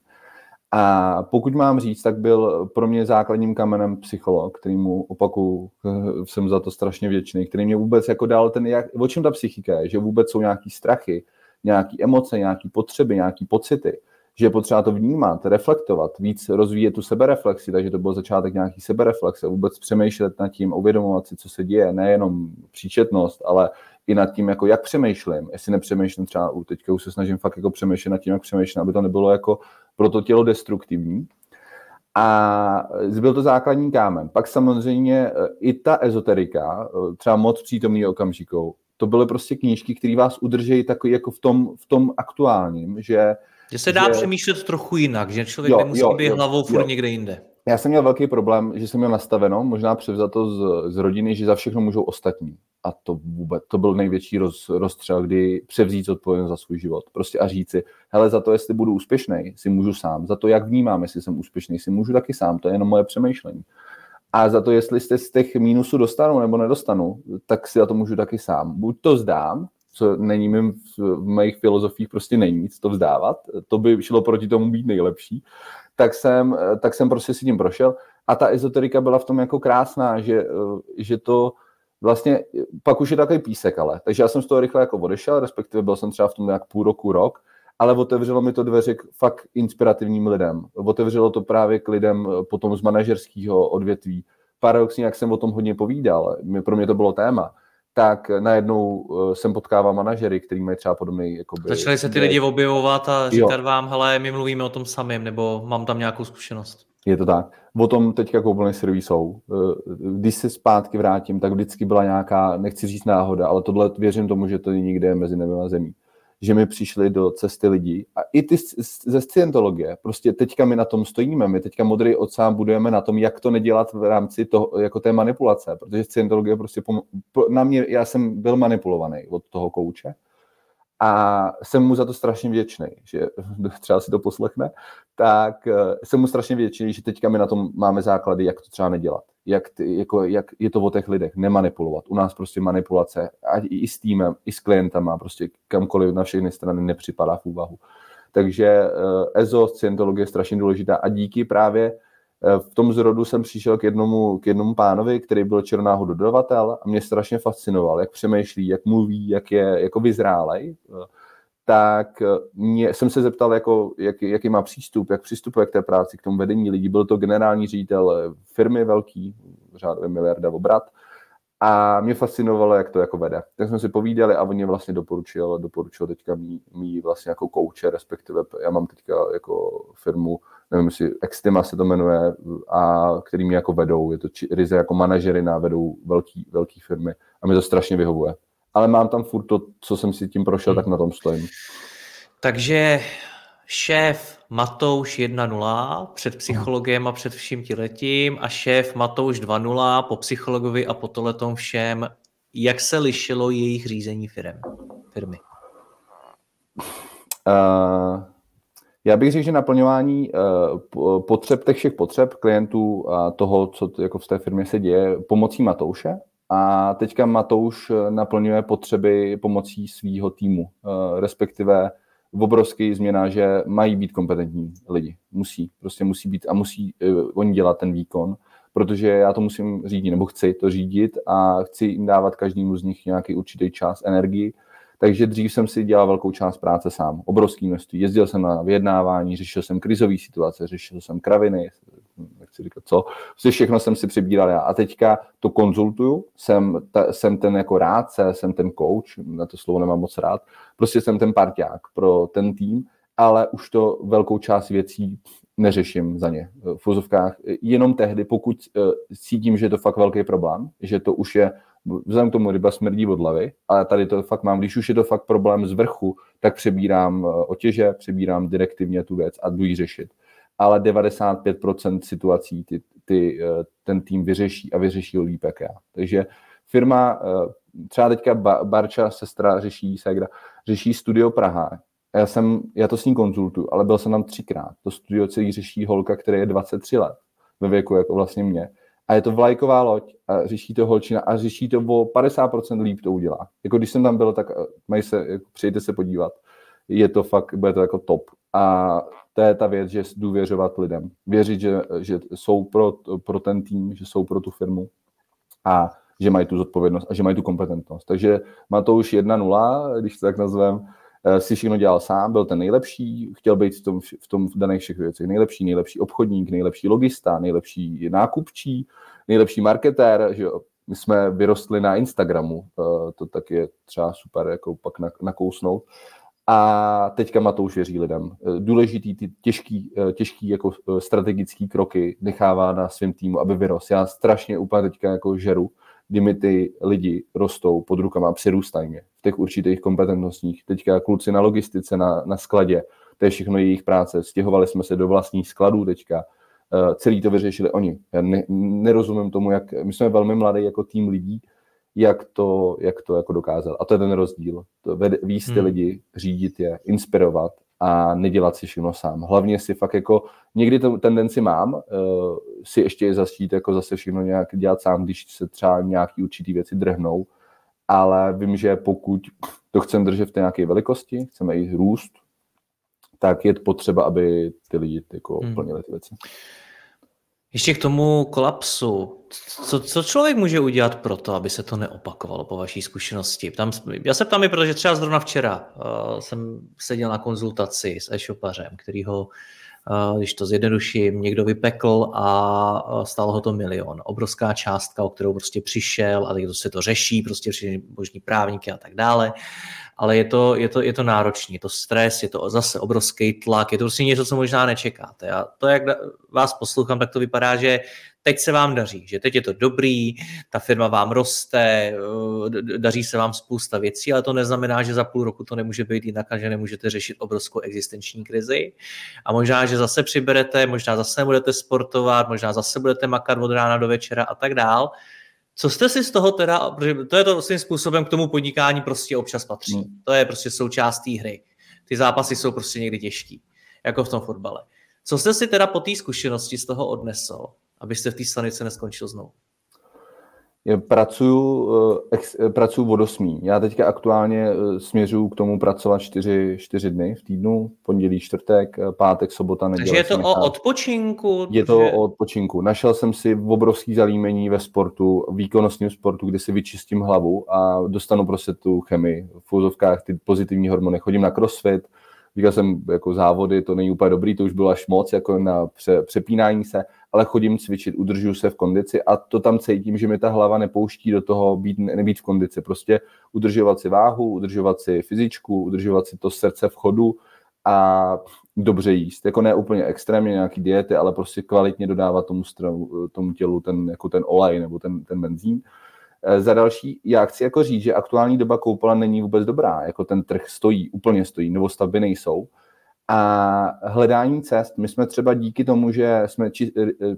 A pokud mám říct, tak byl pro mě základním kamenem psycholog, který mu opaku uh, jsem za to strašně věčný, který mě vůbec jako dal ten, jak, o čem ta psychika je, že vůbec jsou nějaký strachy, nějaký emoce, nějaký potřeby, nějaký pocity že je potřeba to vnímat, reflektovat, víc rozvíjet tu sebereflexi, takže to byl začátek nějaký sebereflexe, vůbec přemýšlet nad tím, uvědomovat si, co se děje, nejenom příčetnost, ale i nad tím, jako jak přemýšlím, jestli nepřemýšlím třeba, teďka už se snažím fakt jako přemýšlet nad tím, jak přemýšlím, aby to nebylo jako pro to tělo destruktivní. A byl to základní kámen. Pak samozřejmě e, i ta ezoterika, e, třeba moc přítomný okamžikou, to byly prostě knížky, které vás udržejí takový jako v tom, v tom aktuálním, že že se dá že... přemýšlet trochu jinak, že člověk jo, nemusí jo, být jo, hlavou furt jo. někde jinde. Já jsem měl velký problém, že jsem měl nastaveno, možná převzato z, z rodiny, že za všechno můžou ostatní. A to vůbec, to byl největší roz, rozstřel, kdy převzít odpovědnost za svůj život. Prostě a říci, hele, za to, jestli budu úspěšný, si můžu sám. Za to, jak vnímám, jestli jsem úspěšný, si můžu taky sám. To je jenom moje přemýšlení. A za to, jestli jste z těch mínusů dostanu nebo nedostanu, tak si za to můžu taky sám. Buď to zdám, co není mým, v mých filozofiích prostě není to vzdávat, to by šlo proti tomu být nejlepší, tak jsem, tak jsem prostě si tím prošel. A ta ezoterika byla v tom jako krásná, že, že to vlastně, pak už je takový písek ale, takže já jsem z toho rychle jako odešel, respektive byl jsem třeba v tom jak půl roku, rok, ale otevřelo mi to dveře k fakt inspirativním lidem. Otevřelo to právě k lidem potom z manažerského odvětví. Paradoxně, jak jsem o tom hodně povídal, pro mě to bylo téma, tak najednou jsem potkával manažery, který mají třeba podobný... Jakoby, Začali se ty lidi objevovat a říkat jo. vám, hele, my mluvíme o tom samém, nebo mám tam nějakou zkušenost. Je to tak. O tom teďka koupelny syrový jsou. Když se zpátky vrátím, tak vždycky byla nějaká, nechci říct náhoda, ale tohle věřím tomu, že to je nikde mezi nebem a zemí že mi přišli do cesty lidí. A i ty ze scientologie, prostě teďka my na tom stojíme, my teďka modrý oceán budujeme na tom, jak to nedělat v rámci toho, jako té manipulace, protože scientologie prostě pom- na mě, já jsem byl manipulovaný od toho kouče, a jsem mu za to strašně vděčný, že [LAUGHS] třeba si to poslechne, tak eh, jsem mu strašně vděčný, že teďka my na tom máme základy, jak to třeba nedělat. Jak, ty, jako, jak je to o těch lidech, nemanipulovat. U nás prostě manipulace, a i s týmem, i s klientama, prostě kamkoliv na všechny strany nepřipadá v úvahu. Takže uh, EZO, scientologie je strašně důležitá a díky právě Eh, v tom zrodu jsem přišel k jednomu, k jednomu pánovi, který byl černáho dodavatel a mě strašně fascinoval, jak přemýšlí, jak mluví, jak je jako vyzrálej. Eh, tak eh, mě, jsem se zeptal, jako, jak, jaký má přístup, jak přistupuje k té práci, k tomu vedení lidí. Byl to generální ředitel firmy velký, řádově miliarda obrat, a mě fascinovalo, jak to jako vede. Tak jsme si povídali a on mě vlastně doporučil, doporučil teďka mý, mý vlastně jako kouče, respektive já mám teďka jako firmu, nevím, jestli Extima se to jmenuje, a který mě jako vedou, je to či, ryze jako manažery na vedou velký, velký firmy a mi to strašně vyhovuje. Ale mám tam furt to, co jsem si tím prošel, hmm. tak na tom stojím. Takže šéf Matouš 1.0 před psychologem a před vším tímhletím a šéf Matouš 2.0 po psychologovi a po tohletom všem. Jak se lišilo jejich řízení firm, firmy? Uh, já bych řekl, že naplňování uh, potřeb, těch všech potřeb klientů a toho, co jako v té firmě se děje, pomocí Matouše. A teďka Matouš naplňuje potřeby pomocí svého týmu, uh, respektive obrovský změna, že mají být kompetentní lidi. Musí, prostě musí být a musí oni dělat ten výkon, protože já to musím řídit, nebo chci to řídit a chci jim dávat každému z nich nějaký určitý čas, energii. Takže dřív jsem si dělal velkou část práce sám, obrovský množství. Jezdil jsem na vyjednávání, řešil jsem krizové situace, řešil jsem kraviny, nechci říkat co, prostě všechno jsem si přibíral já. A teďka to konzultuju, jsem, ta, jsem ten jako rádce, jsem ten coach, na to slovo nemám moc rád, prostě jsem ten parťák pro ten tým, ale už to velkou část věcí neřeším za ně v fuzovkách. Jenom tehdy, pokud uh, cítím, že je to fakt velký problém, že to už je, vzhledem k tomu ryba smrdí od hlavy, ale tady to fakt mám, když už je to fakt problém z vrchu, tak přebírám uh, otěže, přebírám direktivně tu věc a jdu ji řešit ale 95% situací ty, ty, eh, ten tým vyřeší a vyřeší líp jak já. Takže firma, eh, třeba teďka Barča, sestra řeší, Segra, řeší Studio Praha. Já, jsem, já to s ní konzultuju, ale byl jsem tam třikrát. To studio celý řeší holka, která je 23 let ve věku, jako vlastně mě. A je to vlajková loď a řeší to holčina a řeší to o 50% líp to udělá. Jako když jsem tam byl, tak eh, mají se, jako, přijďte se podívat. Je to fakt, bude to jako top. A to je ta věc, že důvěřovat lidem. Věřit, že, že jsou pro, pro ten tým, že jsou pro tu firmu a že mají tu zodpovědnost a že mají tu kompetentnost. Takže má to už 1-0, když to tak nazvem, si všechno dělal sám, byl ten nejlepší, chtěl být v tom, v tom v daných všech věcech nejlepší, nejlepší obchodník, nejlepší logista, nejlepší nákupčí, nejlepší marketér, že jo. My jsme vyrostli na Instagramu, eh, to tak je třeba super jako pak nakousnout. A teďka Matouš věří lidem. Důležitý ty těžký, těžký jako strategický kroky nechává na svém týmu, aby vyrost. Já strašně úplně teďka jako žeru, kdy mi ty lidi rostou pod rukama mě v těch určitých kompetentnostních. Teďka kluci na logistice, na, na skladě, to je všechno jejich práce. Stěhovali jsme se do vlastních skladů teďka. Celý to vyřešili oni. Já ne, nerozumím tomu, jak my jsme velmi mladý jako tým lidí, jak to, jak to jako dokázal. A to je ten rozdíl. To víc ty hmm. lidi, řídit je, inspirovat a nedělat si všechno sám. Hlavně si fakt jako, někdy tu tendenci mám, uh, si ještě zastít jako zase všechno nějak dělat sám, když se třeba nějaký určitý věci drhnou, ale vím, že pokud to chceme držet v té nějaké velikosti, chceme jít růst, tak je potřeba, aby ty lidi jako hmm. plnili ty věci. Ještě k tomu kolapsu. Co, co člověk může udělat pro to, aby se to neopakovalo po vaší zkušenosti? Tam, já se ptám i, protože třeba zrovna včera uh, jsem seděl na konzultaci s e-shopařem, který ho, uh, když to zjednoduším, někdo vypekl a uh, stálo ho to milion. Obrovská částka, o kterou prostě přišel a teď to se to řeší, prostě možní právníky a tak dále ale je to, je to, je to náročný, je to stres, je to zase obrovský tlak, je to prostě něco, co možná nečekáte. A to, jak vás poslouchám, tak to vypadá, že teď se vám daří, že teď je to dobrý, ta firma vám roste, eh, daří se vám spousta věcí, ale to neznamená, že za půl roku to nemůže být jinak a že nemůžete řešit obrovskou existenční krizi. A možná, že zase přiberete, možná zase budete sportovat, možná zase budete makat od rána do večera a tak dál. Co jste si z toho teda, protože to je to svým způsobem k tomu podnikání prostě občas patří. Hmm. To je prostě součást té hry. Ty zápasy jsou prostě někdy těžký, jako v tom fotbale. Co jste si teda po té zkušenosti z toho odnesl, abyste v té stanici neskončil znovu? Pracuju, eh, eh, pracuju od osmí. Já teďka aktuálně eh, směřuju k tomu pracovat čtyři, čtyři dny v týdnu, pondělí, čtvrtek, pátek, sobota, neděle. Takže je to o odpočinku? Je to o odpočinku. Našel jsem si obrovský zalímení ve sportu, výkonnostním sportu, kde si vyčistím hlavu a dostanu prostě tu chemii. V úzovkách ty pozitivní hormony. Chodím na crossfit, Říkal jsem, jako závody, to není úplně dobrý, to už bylo až moc, jako na pře, přepínání se, ale chodím cvičit, udržuju se v kondici a to tam cítím, že mi ta hlava nepouští do toho být, nebýt v kondici. Prostě udržovat si váhu, udržovat si fyzičku, udržovat si to srdce v chodu a dobře jíst. Jako ne úplně extrémně nějaký diety, ale prostě kvalitně dodávat tomu, tomu tělu ten, jako ten olej nebo ten, ten benzín. Za další, já chci jako říct, že aktuální doba koupela není vůbec dobrá, jako ten trh stojí, úplně stojí, nebo stavby nejsou. A hledání cest, my jsme třeba díky tomu, že jsme či, eh, eh,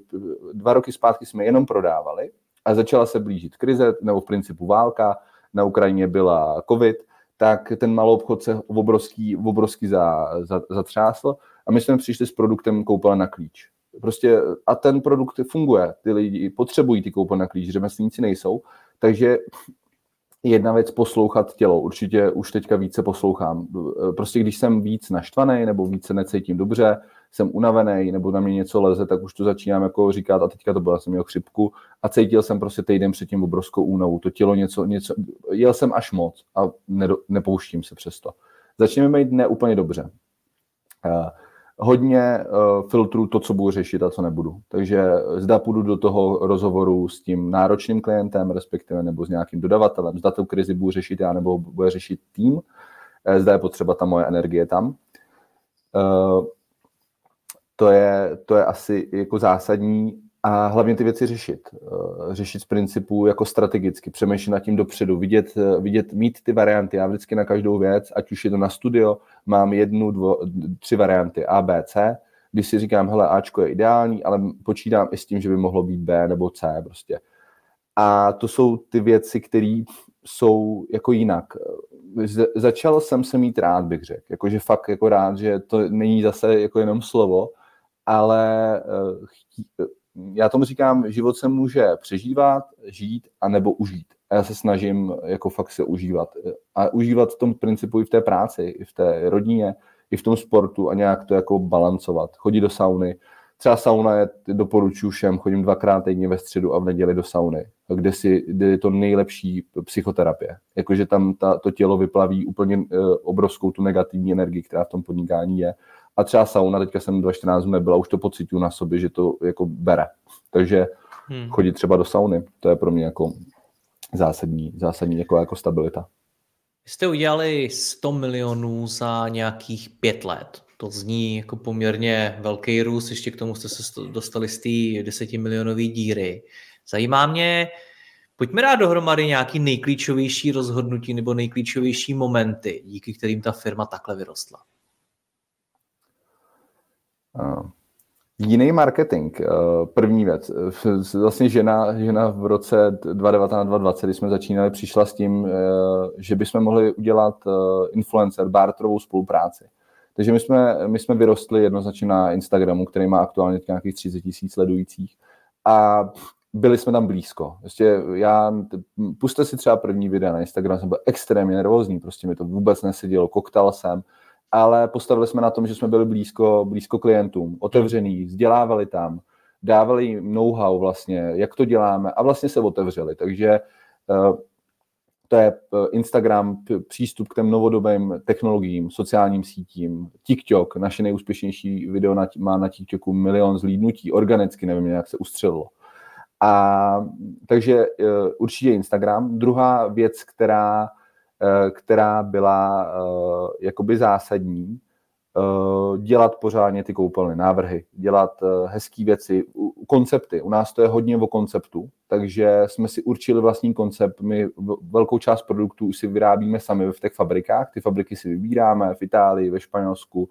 dva roky zpátky jsme jenom prodávali a začala se blížit krize, nebo v principu válka, na Ukrajině byla covid, tak ten malou obchod se obrovský, obrovský za, za, zatřásl a my jsme přišli s produktem koupela na klíč. Prostě a ten produkt funguje, ty lidi potřebují ty koupele na klíč, řemeslníci nejsou, takže jedna věc poslouchat tělo. Určitě už teďka více poslouchám. Prostě když jsem víc naštvaný nebo více necítím dobře, jsem unavený nebo na mě něco leze, tak už to začínám jako říkat a teďka to byla jsem měl chřipku a cítil jsem prostě týden předtím obrovskou únavu. To tělo něco, něco jel jsem až moc a nedo, nepouštím se přesto. Začněme mít neúplně dobře. Uh, hodně uh, filtru to, co budu řešit a co nebudu. Takže zda půjdu do toho rozhovoru s tím náročným klientem, respektive nebo s nějakým dodavatelem, zda tu krizi budu řešit já nebo bude řešit tým, eh, zda je potřeba ta moje energie tam. Uh, to je, to je asi jako zásadní a hlavně ty věci řešit. Eh, řešit z principu jako strategicky, přemýšlet nad tím dopředu, vidět, eh, vidět, mít ty varianty. Já vždycky na každou věc, ať už je to na studio, mám jednu, dvo, tři varianty A, B, C. Když si říkám, hele, Ačko je ideální, ale počítám i s tím, že by mohlo být B nebo C prostě. A to jsou ty věci, které jsou jako jinak. Začal jsem se mít rád, bych řekl. Jakože fakt jako rád, že to není zase jako jenom slovo, ale eh, já tomu říkám, život se může přežívat, žít a nebo užít. A já se snažím jako fakt se užívat. A užívat v tom principu i v té práci, i v té rodině, i v tom sportu a nějak to jako balancovat. Chodit do sauny. Třeba sauna je, doporučuji všem, chodím dvakrát týdně ve středu a v neděli do sauny, kde, si, kde je to nejlepší psychoterapie. Jakože tam ta, to tělo vyplaví úplně uh, obrovskou tu negativní energii, která v tom podnikání je a třeba sauna, teďka jsem 2014 nebyla, už to pocituju na sobě, že to jako bere. Takže hmm. chodit třeba do sauny, to je pro mě jako zásadní, zásadní jako, jako stabilita. Vy jste udělali 100 milionů za nějakých pět let. To zní jako poměrně velký růst, ještě k tomu jste se dostali z té 10 milionové díry. Zajímá mě, pojďme dát dohromady nějaký nejklíčovější rozhodnutí nebo nejklíčovější momenty, díky kterým ta firma takhle vyrostla. Jiný marketing, eh, první věc. Vlastně žena, žena v roce 2019-2020, kdy jsme začínali, přišla s tím, eh, že bychom mohli udělat eh, influencer, barterovou spolupráci. Takže my jsme, my jsme vyrostli jednoznačně na Instagramu, který má aktuálně nějakých 30 tisíc sledujících a byli jsme tam blízko. Prostě já, puste si třeba první videa na Instagram, jsem byl extrémně nervózní, prostě mi to vůbec nesedělo, koktal jsem, ale postavili jsme na tom, že jsme byli blízko, blízko klientům, otevřený, vzdělávali tam, dávali jim know-how vlastně, jak to děláme a vlastně se otevřeli. Takže eh, to je eh, Instagram, přístup k těm novodobým technologiím, sociálním sítím, TikTok, naše nejúspěšnější video má na TikToku milion zlídnutí, organicky, nevím, jak se ustřelilo. A takže eh, určitě Instagram. Druhá věc, která která byla jakoby zásadní, dělat pořádně ty koupelny, návrhy, dělat hezké věci, koncepty. U nás to je hodně o konceptu, takže jsme si určili vlastní koncept. My velkou část produktů si vyrábíme sami v těch fabrikách. Ty fabriky si vybíráme v Itálii, ve Španělsku,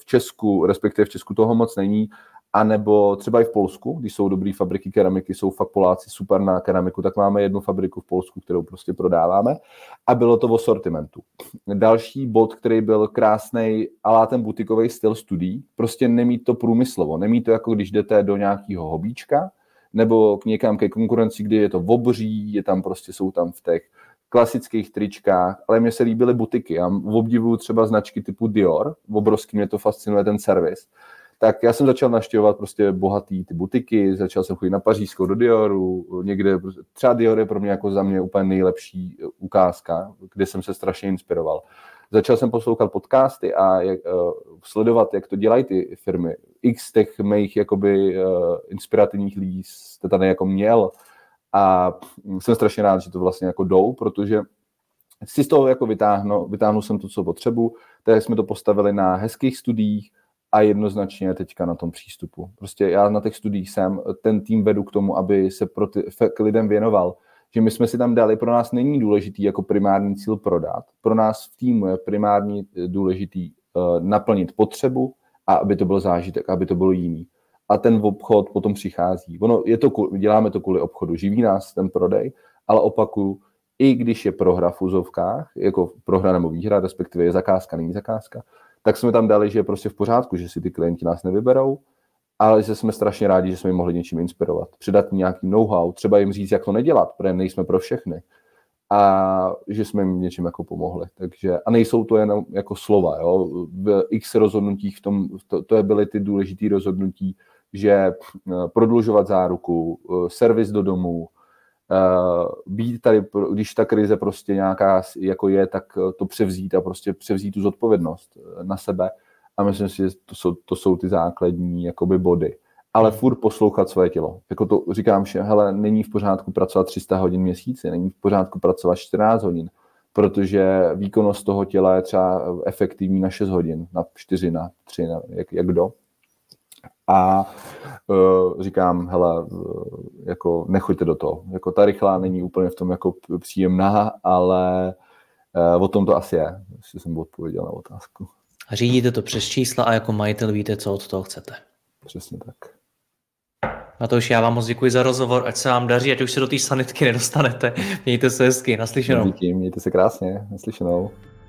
v Česku, respektive v Česku toho moc není, a nebo třeba i v Polsku, když jsou dobré fabriky keramiky, jsou fakt Poláci super na keramiku, tak máme jednu fabriku v Polsku, kterou prostě prodáváme a bylo to v sortimentu. Další bod, který byl krásný, ale ten butikový styl studií, prostě nemít to průmyslovo, nemít to jako když jdete do nějakého hobíčka, nebo k někam ke konkurenci, kdy je to obří, je tam prostě, jsou tam v těch klasických tričkách, ale mně se líbily butiky. Já obdivuju třeba značky typu Dior, obrovský mě to fascinuje ten servis tak já jsem začal naštěvovat prostě bohatý ty butiky, začal jsem chodit na Pařížskou do Dioru, někde, třeba Dior je pro mě jako za mě úplně nejlepší ukázka, kde jsem se strašně inspiroval. Začal jsem poslouchat podcasty a jak, uh, sledovat, jak to dělají ty firmy. X těch mých jakoby uh, inspirativních lidí jste tady jako měl a jsem strašně rád, že to vlastně jako jdou, protože si z toho jako vytáhnu, vytáhnu jsem to, co potřebu, tak jsme to postavili na hezkých studiích, a jednoznačně teďka na tom přístupu. Prostě já na těch studiích jsem, ten tým vedu k tomu, aby se pro ty, k lidem věnoval. Že my jsme si tam dali, pro nás není důležitý jako primární cíl prodat, pro nás v týmu je primární eh, důležitý uh, naplnit potřebu a aby to byl zážitek, aby to bylo jiný. A ten obchod potom přichází. Ono, je to, děláme to kvůli obchodu, živí nás ten prodej, ale opakuju, i když je prohra v úzovkách, jako prohra nebo výhra, respektive je zakázka, není zakázka, tak jsme tam dali, že je prostě v pořádku, že si ty klienti nás nevyberou, ale že jsme strašně rádi, že jsme jim mohli něčím inspirovat. Předat nějaký know-how, třeba jim říct, jak to nedělat, protože nejsme pro všechny. A že jsme jim něčím jako pomohli. Takže, a nejsou to jenom jako slova. Jo? V x rozhodnutích v tom, to, to byly ty důležité rozhodnutí, že eh, prodlužovat záruku, eh, servis do domu, být tady, když ta krize prostě nějaká jako je, tak eh, to převzít a prostě převzít tu zodpovědnost eh, na sebe. A myslím si, že to jsou, to jsou ty základní jakoby body. Ale hmm. furt poslouchat svoje tělo. Jako to říkám, že hele, není v pořádku pracovat 300 hodin měsíci, není v pořádku pracovat 14 hodin, protože výkonnost toho těla je třeba efektivní na 6 hodin, na 4, na 3, na jak, jak kdo a uh, říkám, hele, uh, jako nechoďte do toho. Jako ta rychlá není úplně v tom jako příjemná, ale uh, o tom to asi je, jestli jsem odpověděl na otázku. A řídíte to přes čísla a jako majitel víte, co od toho chcete. Přesně tak. už já vám moc děkuji za rozhovor, ať se vám daří, ať už se do té sanitky nedostanete. [LAUGHS] Mějte se hezky, naslyšenou. Díky, mějte se krásně, naslyšenou.